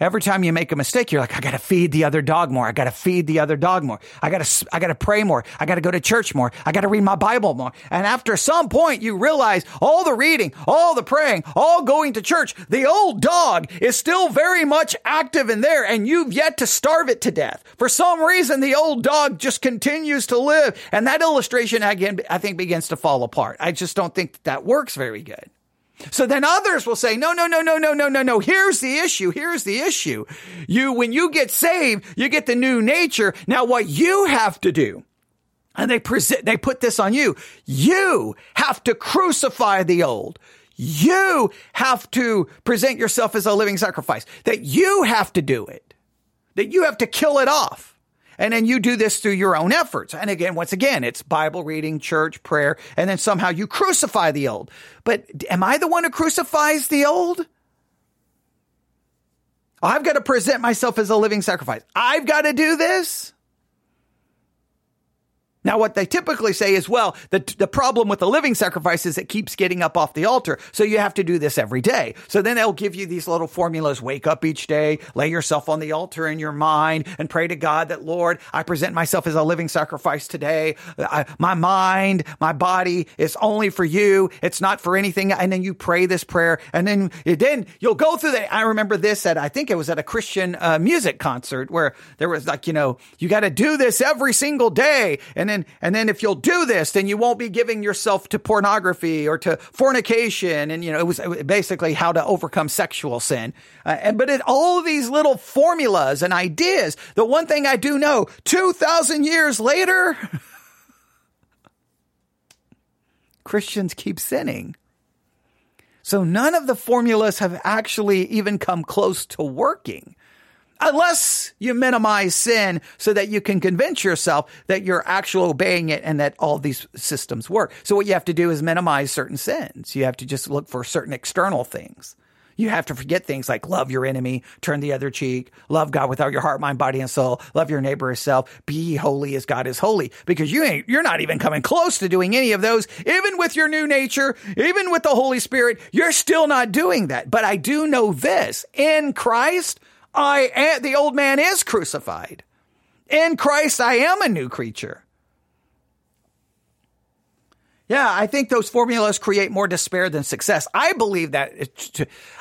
Every time you make a mistake, you're like, I got to feed the other dog more. I got to feed the other dog more. I got to, I got to pray more. I got to go to church more. I got to read my Bible more. And after some point, you realize all the reading, all the praying, all going to church, the old dog is still very much active in there and you've yet to starve it to death. For some reason, the old dog just continues to live. And that illustration again, I think begins to fall apart. I just don't think that, that works very good. So then others will say, no, no, no, no, no, no, no, no. Here's the issue. Here's the issue. You, when you get saved, you get the new nature. Now what you have to do, and they present, they put this on you. You have to crucify the old. You have to present yourself as a living sacrifice. That you have to do it. That you have to kill it off. And then you do this through your own efforts. And again, once again, it's Bible reading, church, prayer, and then somehow you crucify the old. But am I the one who crucifies the old? I've got to present myself as a living sacrifice. I've got to do this. Now, what they typically say is, well, the, the problem with the living sacrifice is it keeps getting up off the altar. So you have to do this every day. So then they'll give you these little formulas. Wake up each day, lay yourself on the altar in your mind and pray to God that, Lord, I present myself as a living sacrifice today. I, my mind, my body is only for you. It's not for anything. And then you pray this prayer and then, then you'll go through that. I remember this at, I think it was at a Christian uh, music concert where there was like, you know, you got to do this every single day. And then, and then if you'll do this, then you won't be giving yourself to pornography or to fornication. And, you know, it was basically how to overcome sexual sin. Uh, and, but it, all these little formulas and ideas. The one thing I do know, 2000 years later, [laughs] Christians keep sinning. So none of the formulas have actually even come close to working. Unless you minimize sin so that you can convince yourself that you're actually obeying it and that all these systems work. So what you have to do is minimize certain sins. You have to just look for certain external things. You have to forget things like love your enemy, turn the other cheek, love God with all your heart, mind, body, and soul, love your neighbor as self, be holy as God is holy. Because you ain't, you're not even coming close to doing any of those. Even with your new nature, even with the Holy Spirit, you're still not doing that. But I do know this in Christ, I am, the old man is crucified. In Christ, I am a new creature. Yeah, I think those formulas create more despair than success. I believe that.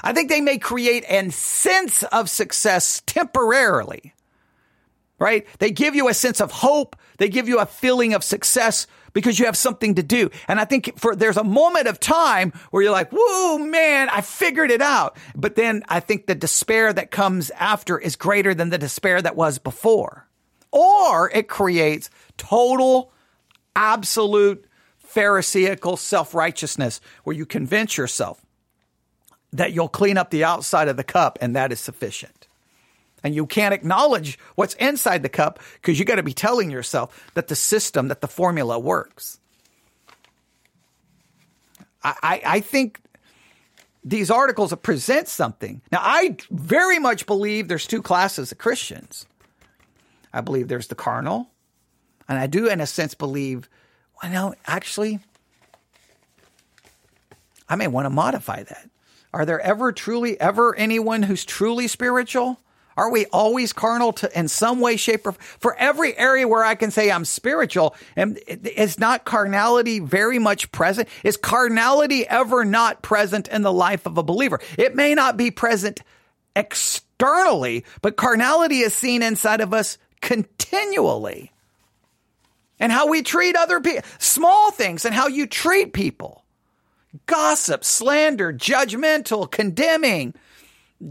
I think they may create a sense of success temporarily, right? They give you a sense of hope. They give you a feeling of success because you have something to do. And I think for there's a moment of time where you're like, "Whoa, man, I figured it out." But then I think the despair that comes after is greater than the despair that was before. Or it creates total absolute Pharisaical self righteousness where you convince yourself that you'll clean up the outside of the cup and that is sufficient. And you can't acknowledge what's inside the cup because you got to be telling yourself that the system, that the formula works. I, I, I think these articles present something. Now, I very much believe there's two classes of Christians. I believe there's the carnal, and I do, in a sense, believe well, no, actually, I may want to modify that. Are there ever truly, ever anyone who's truly spiritual? Are we always carnal to, in some way, shape, or for every area where I can say I'm spiritual? And is not carnality very much present? Is carnality ever not present in the life of a believer? It may not be present externally, but carnality is seen inside of us continually and how we treat other people, small things and how you treat people. Gossip, slander, judgmental, condemning,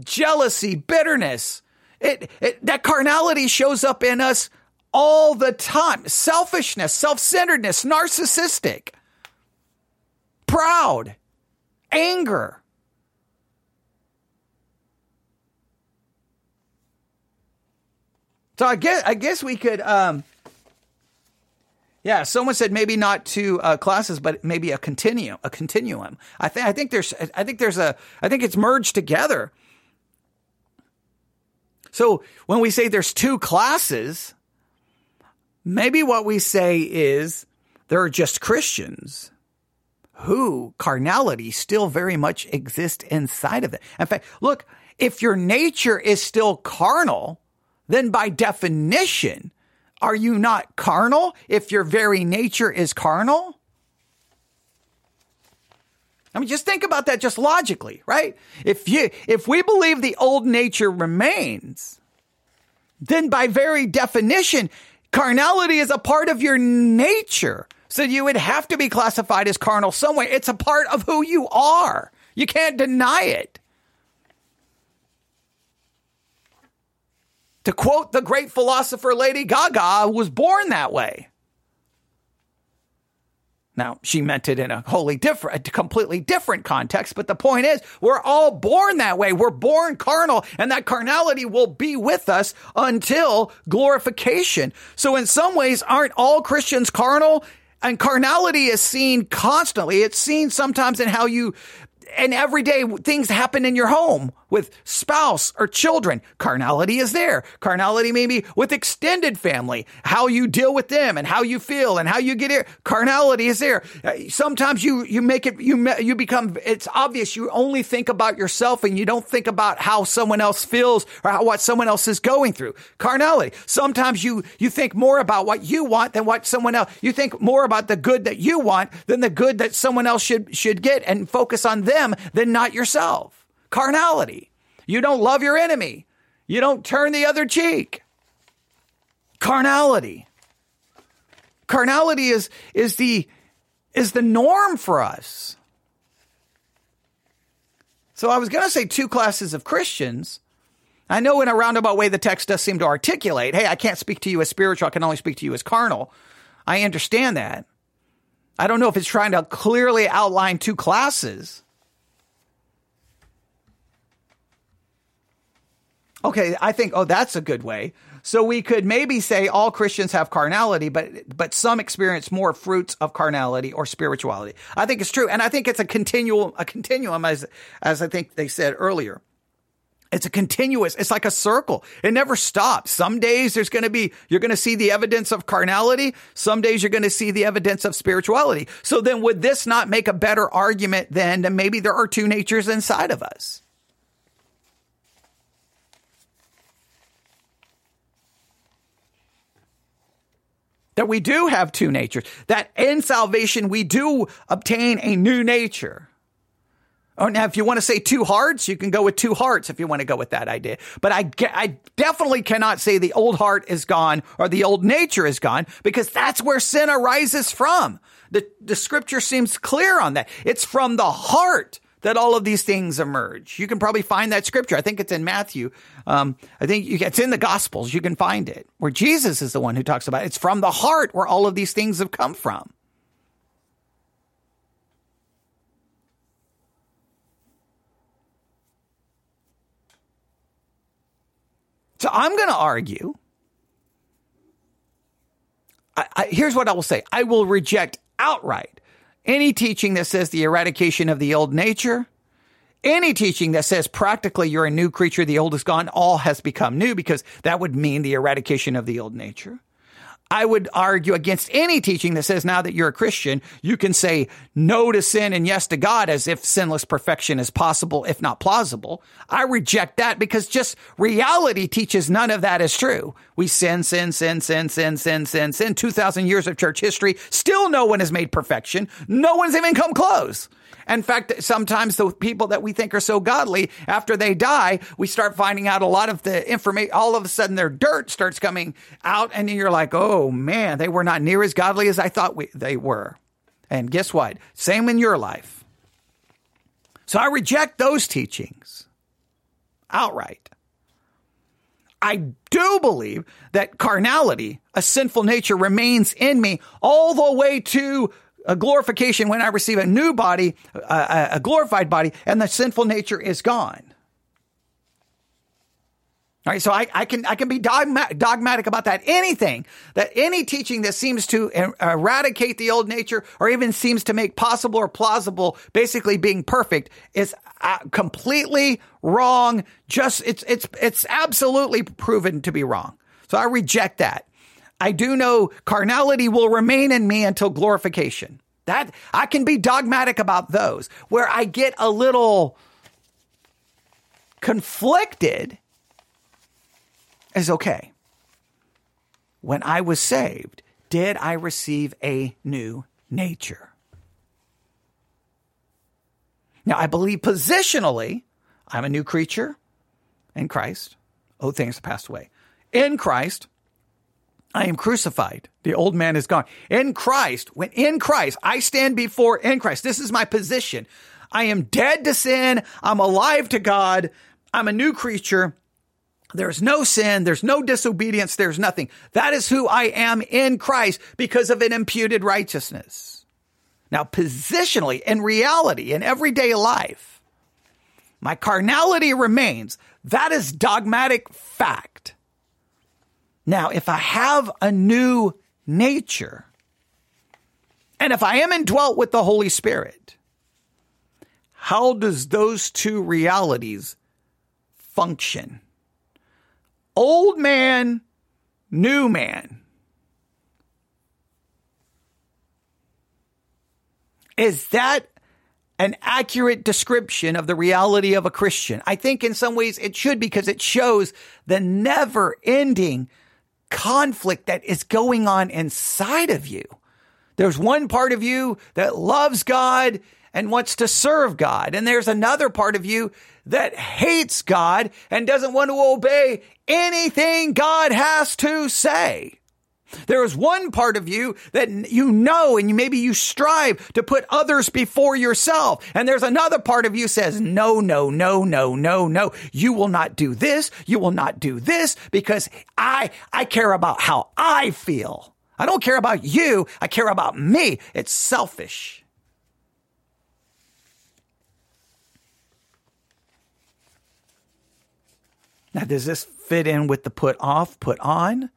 jealousy, bitterness. It, it, that carnality shows up in us all the time. Selfishness, self-centeredness, narcissistic, proud, anger. So I guess I guess we could um, yeah, someone said maybe not two uh, classes, but maybe a continuum. A continuum. I think. I think there's. I think there's a. I think it's merged together. So when we say there's two classes, maybe what we say is there are just Christians who carnality still very much exists inside of it. In fact, look, if your nature is still carnal, then by definition, are you not carnal if your very nature is carnal? I mean, just think about that just logically, right? If you, if we believe the old nature remains, then by very definition, carnality is a part of your nature. So you would have to be classified as carnal some way. It's a part of who you are. You can't deny it. To quote the great philosopher Lady Gaga, was born that way. Now, she meant it in a wholly different, completely different context, but the point is, we're all born that way. We're born carnal, and that carnality will be with us until glorification. So in some ways, aren't all Christians carnal? And carnality is seen constantly. It's seen sometimes in how you and everyday things happen in your home with spouse or children. Carnality is there. Carnality maybe with extended family, how you deal with them and how you feel and how you get here. Carnality is there. Uh, sometimes you, you make it, you, you become, it's obvious you only think about yourself and you don't think about how someone else feels or how, what someone else is going through. Carnality. Sometimes you, you think more about what you want than what someone else, you think more about the good that you want than the good that someone else should, should get and focus on them than not yourself. Carnality. You don't love your enemy. You don't turn the other cheek. Carnality. Carnality is, is the, is the norm for us. So I was going to say two classes of Christians. I know in a roundabout way the text does seem to articulate, hey, I can't speak to you as spiritual, I can only speak to you as carnal. I understand that. I don't know if it's trying to clearly outline two classes. Okay, I think, oh, that's a good way. So we could maybe say all Christians have carnality, but but some experience more fruits of carnality or spirituality. I think it's true, and I think it's a continual a continuum as as I think they said earlier. It's a continuous, it's like a circle. It never stops. Some days there's going to be, you're going to see the evidence of carnality. Some days you're going to see the evidence of spirituality. So then would this not make a better argument than maybe there are two natures inside of us? That we do have two natures. That in salvation we do obtain a new nature. Oh, now, if you want to say two hearts, you can go with two hearts if you want to go with that idea. But I, I definitely cannot say the old heart is gone or the old nature is gone because that's where sin arises from. The, the scripture seems clear on that. It's from the heart that all of these things emerge. You can probably find that scripture. I think it's in Matthew. Um, I think you, it's in the Gospels. You can find it where Jesus is the one who talks about it. It's from the heart where all of these things have come from. So I'm going to argue. I, I, here's what I will say I will reject outright any teaching that says the eradication of the old nature, any teaching that says practically you're a new creature, the old is gone, all has become new, because that would mean the eradication of the old nature. I would argue against any teaching that says now that you're a Christian, you can say no to sin and yes to God as if sinless perfection is possible, if not plausible. I reject that because just reality teaches none of that is true. We sin, sin, sin, sin, sin, sin, sin, sin. 2,000 years of church history. Still no one has made perfection. No one's even come close. In fact, sometimes the people that we think are so godly, after they die, we start finding out a lot of the information. All of a sudden, their dirt starts coming out, and you're like, oh man, they were not near as godly as I thought we, they were. And guess what? Same in your life. So I reject those teachings outright. I do believe that carnality, a sinful nature, remains in me all the way to a glorification when I receive a new body, a, a glorified body, and the sinful nature is gone. All right, so I, I, can I can be dogma- dogmatic about that. Anything that any teaching that seems to er, eradicate the old nature, or even seems to make possible or plausible, basically being perfect, is uh, completely wrong. Just it's it's it's absolutely proven to be wrong. So I reject that. I do know carnality will remain in me until glorification. That I can be dogmatic about those. Where I get a little conflicted is okay. When I was saved, did I receive a new nature? Now, I believe positionally, I'm a new creature in Christ. Oh, things have passed away. In Christ, I am crucified. The old man is gone. In Christ, when in Christ, I stand before in Christ. This is my position. I am dead to sin. I'm alive to God. I'm a new creature. There's no sin. There's no disobedience. There's nothing. That is who I am in Christ because of an imputed righteousness. Now, positionally, in reality, in everyday life, my carnality remains. That is dogmatic fact. Now, if I have a new nature, and if I am indwelt with the Holy Spirit, how does those two realities function? Old man, new man. Is that an accurate description of the reality of a Christian? I think in some ways it should because it shows the never ending conflict that is going on inside of you. There's one part of you that loves God and wants to serve God. And there's another part of you that hates God and doesn't want to obey anything God has to say. There is one part of you that you know and maybe you strive to put others before yourself. And there's another part of you says, no, no, no, no, no, no. You will not do this. You will not do this because I, I care about how I feel. I don't care about you. I care about me. It's selfish. Now, does this fit in with the put off, put on?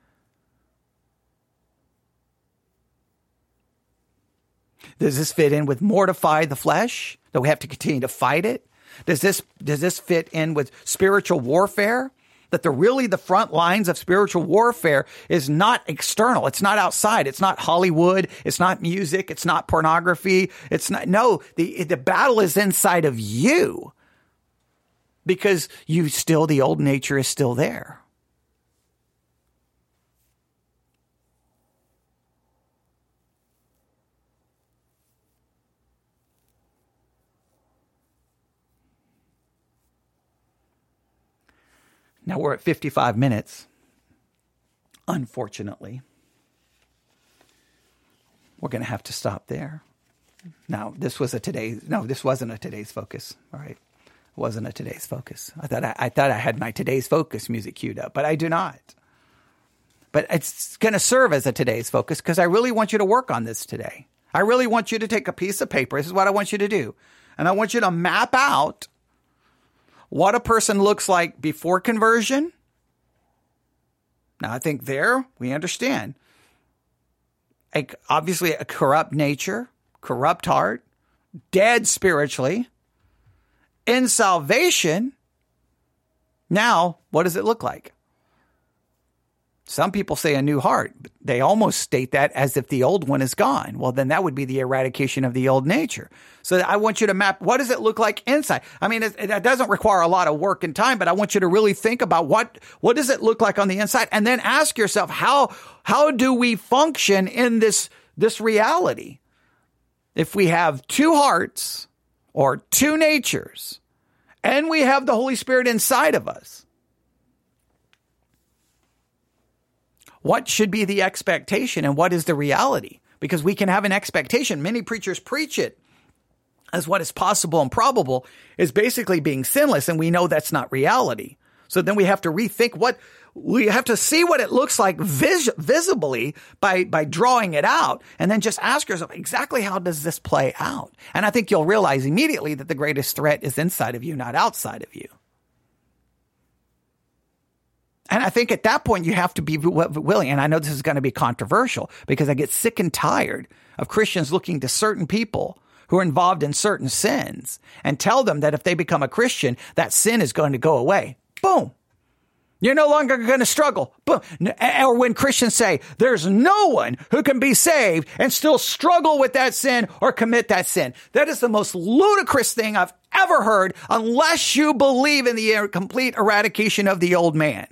Does this fit in with mortify the flesh? That we have to continue to fight it? Does this does this fit in with spiritual warfare? That the really the front lines of spiritual warfare is not external. It's not outside. It's not Hollywood. It's not music. It's not pornography. It's not no, the the battle is inside of you. Because you still the old nature is still there. Now we're at 55 minutes. Unfortunately, we're going to have to stop there. Now, this was a today's, no, this wasn't a today's focus. All right. It wasn't a today's focus. I thought I, I thought I had my today's focus music queued up, but I do not. But it's going to serve as a today's focus because I really want you to work on this today. I really want you to take a piece of paper. This is what I want you to do. And I want you to map out what a person looks like before conversion. Now, I think there we understand. A, obviously, a corrupt nature, corrupt heart, dead spiritually. In salvation, now, what does it look like? Some people say a new heart. But they almost state that as if the old one is gone. Well, then that would be the eradication of the old nature. So I want you to map what does it look like inside? I mean, it, doesn't require a lot of work and time, but I want you to really think about what what does it look like on the inside, and then ask yourself how how do we function in this this reality? If we have two hearts or two natures, and we have the Holy Spirit inside of us what should be the expectation and what is the reality? Because we can have an expectation. Many preachers preach it as what is possible and probable is basically being sinless, and we know that's not reality. So then we have to rethink what we have to see what it looks like vis- visibly by by drawing it out, and then just ask yourself exactly how does this play out. And I think you'll realize immediately that the greatest threat is inside of you, not outside of you. And I think at that point you have to be willing. And I know this is going to be controversial because I get sick and tired of Christians looking to certain people who are involved in certain sins and tell them that if they become a Christian, that sin is going to go away. Boom. You're no longer going to struggle. Boom. Or when Christians say there's no one who can be saved and still struggle with that sin or commit that sin. That is the most ludicrous thing I've ever heard unless you believe in the uh, complete eradication of the old man.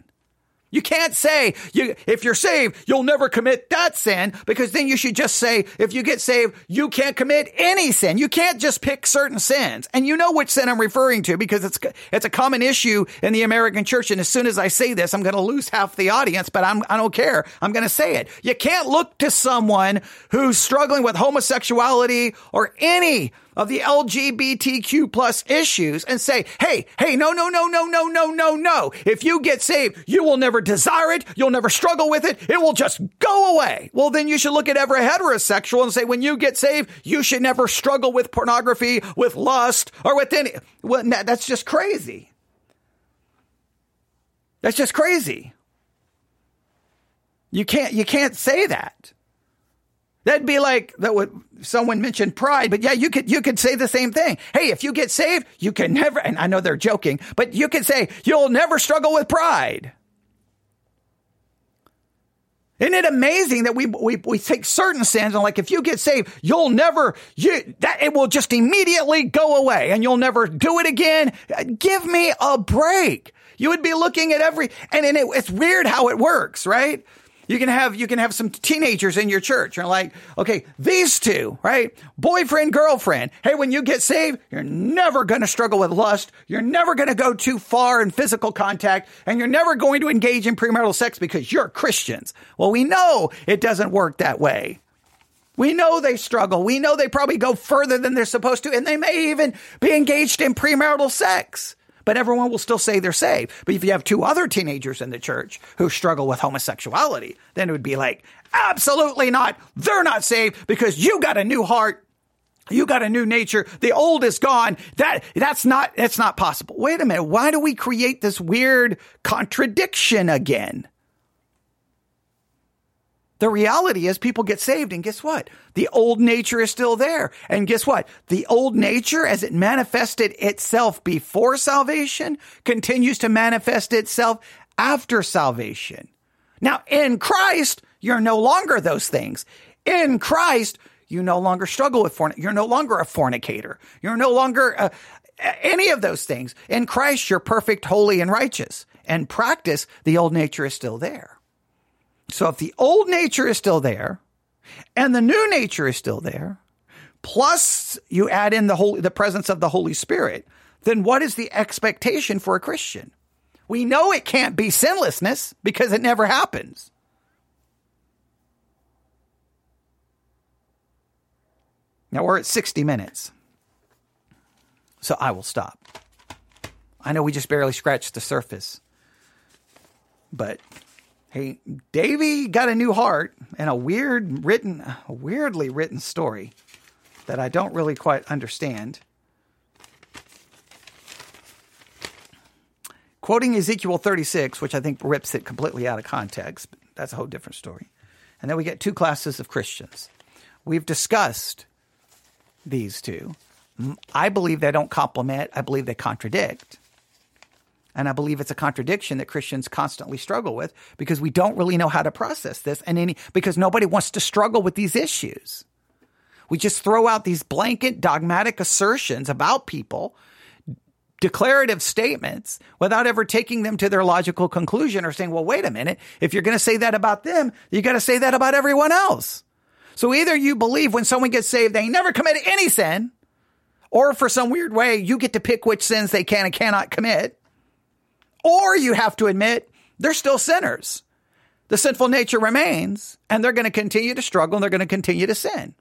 You can't say you, if you're saved, you'll never commit that sin because then you should just say, if you get saved, you can't commit any sin. You can't just pick certain sins. And you know which sin I'm referring to because it's, it's a common issue in the American church. And as soon as I say this, I'm going to lose half the audience, but I'm, I don't care. I'm going to say it. You can't look to someone who's struggling with homosexuality or any of the LGBTQ plus issues and say, hey, hey, no, no, no, no, no, no, no, no. If you get saved, you will never desire it. You'll never struggle with it. It will just go away. Well, then you should look at every heterosexual and say, when you get saved, you should never struggle with pornography, with lust, or with any. Well, that's just crazy. That's just crazy. You can't, you can't say that. That'd be like that would someone mentioned pride, but yeah, you could you could say the same thing. Hey, if you get saved, you can never and I know they're joking, but you could say you'll never struggle with pride. Isn't it amazing that we, we, we take certain sins and like, if you get saved, you'll never, you, that it will just immediately go away and you'll never do it again. Give me a break. You would be looking at every, and, and it, it's weird how it works, right? You can have you can have some teenagers in your church. You're like, okay, these two, right? Boyfriend, girlfriend. Hey, when you get saved, you're never going to struggle with lust. You're never going to go too far in physical contact, and you're never going to engage in premarital sex because you're Christians. Well, we know it doesn't work that way. We know they struggle. We know they probably go further than they're supposed to, and they may even be engaged in premarital sex. But everyone will still say they're saved. But if you have two other teenagers in the church who struggle with homosexuality, then it would be like, absolutely not. They're not saved because you got a new heart. You got a new nature. The old is gone. That, that's not, that's not possible. Wait a minute. Why do we create this weird contradiction again? The reality is people get saved and guess what? The old nature is still there. And guess what? The old nature as it manifested itself before salvation continues to manifest itself after salvation. Now in Christ, you're no longer those things. In Christ, you no longer struggle with fornication. You're no longer a fornicator. You're no longer uh, any of those things. In Christ, you're perfect, holy, and righteous. And practice, the old nature is still there. So if the old nature is still there and the new nature is still there, plus you add in the holy, the presence of the Holy Spirit, then what is the expectation for a Christian? We know it can't be sinlessness because it never happens. Now we're at 60 minutes. So I will stop. I know we just barely scratched the surface. But Hey, Davy got a new heart and a weird written, a weirdly written story that I don't really quite understand. Quoting Ezekiel 36, which I think rips it completely out of context, that's a whole different story. And then we get two classes of Christians. We've discussed these two. I believe they don't complement, I believe they contradict. And I believe it's a contradiction that Christians constantly struggle with because we don't really know how to process this and any, because nobody wants to struggle with these issues. We just throw out these blanket dogmatic assertions about people, declarative statements without ever taking them to their logical conclusion or saying, well, wait a minute. If you're going to say that about them, you got to say that about everyone else. So either you believe when someone gets saved, they never committed any sin, or for some weird way, you get to pick which sins they can and cannot commit or you have to admit they're still sinners. The sinful nature remains and they're going to continue to struggle and they're going to continue to sin.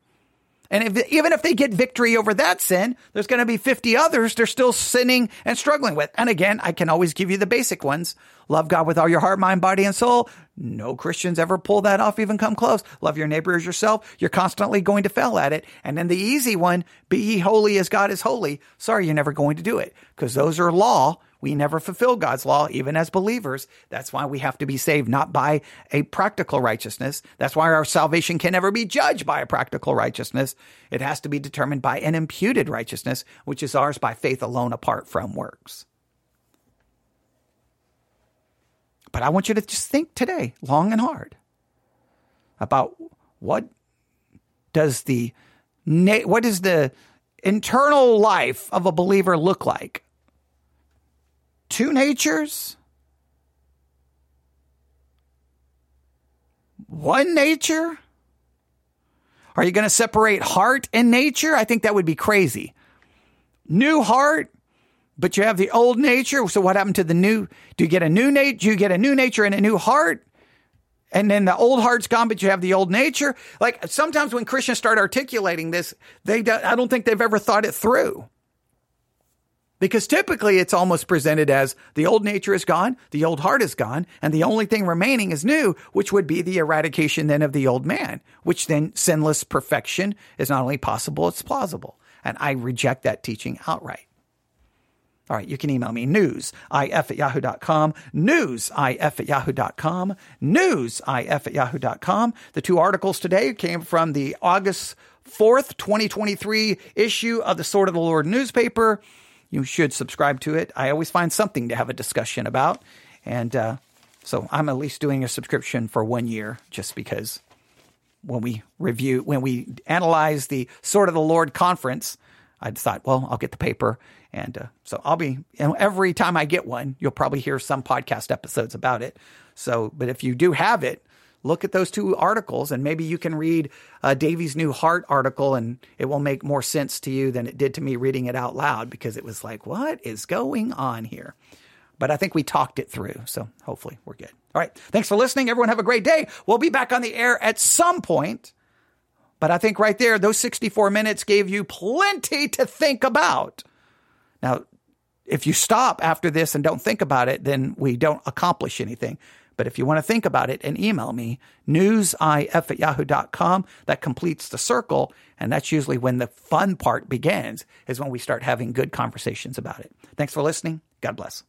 And if, even if they get victory over that sin, there's going to be 50 others they're still sinning and struggling with. And again, I can always give you the basic ones. Love God with all your heart, mind, body, and soul. No Christians ever pull that off, even come close. Love your neighbor as yourself. You're constantly going to fail at it. And then the easy one, be ye holy as God is holy. Sorry, you're never going to do it because those are law we never fulfill God's law, even as believers. That's why we have to be saved, not by a practical righteousness. That's why our salvation can never be judged by a practical righteousness. It has to be determined by an imputed righteousness, which is ours by faith alone apart from works. But I want you to just think today, long and hard, about what does the what does the internal life of a believer look like? Two natures? One nature? Are you going to separate heart and nature? I think that would be crazy. New heart, but you have the old nature. So what happened to the new? Do you get a new nature? Do you get a new nature and a new heart? And then the old heart's gone, but you have the old nature. Like sometimes when Christians start articulating this, they don't, I don't think they've ever thought it through. Because typically it's almost presented as the old nature is gone, the old heart is gone, and the only thing remaining is new, which would be the eradication then of the old man, which then sinless perfection is not only possible, it's plausible. And I reject that teaching outright. All right, you can email me news, if at yahoo.com, news, if at yahoo.com, news, if at yahoo.com. The two articles today came from the August 4th, 2023 issue of the Sword of the Lord newspaper you should subscribe to it. I always find something to have a discussion about. And uh, so I'm at least doing a subscription for one year just because when we review, when we analyze the Sword of the Lord conference, I thought, well, I'll get the paper. And uh, so I'll be, every time I get one, you'll probably hear some podcast episodes about it. So, but if you do have it, look at those two articles and maybe you can read uh, Davy's New Heart article and it will make more sense to you than it did to me reading it out loud because it was like, what is going on here? But I think we talked it through. So hopefully we're good. All right. Thanks for listening. Everyone have a great day. We'll be back on the air at some point. But I think right there, those 64 minutes gave you plenty to think about. Now, if you stop after this and don't think about it, then we don't accomplish anything. But if you want to think about it and email me, newsif at yahoo.com, that completes the circle. And that's usually when the fun part begins, is when we start having good conversations about it. Thanks for listening. God bless.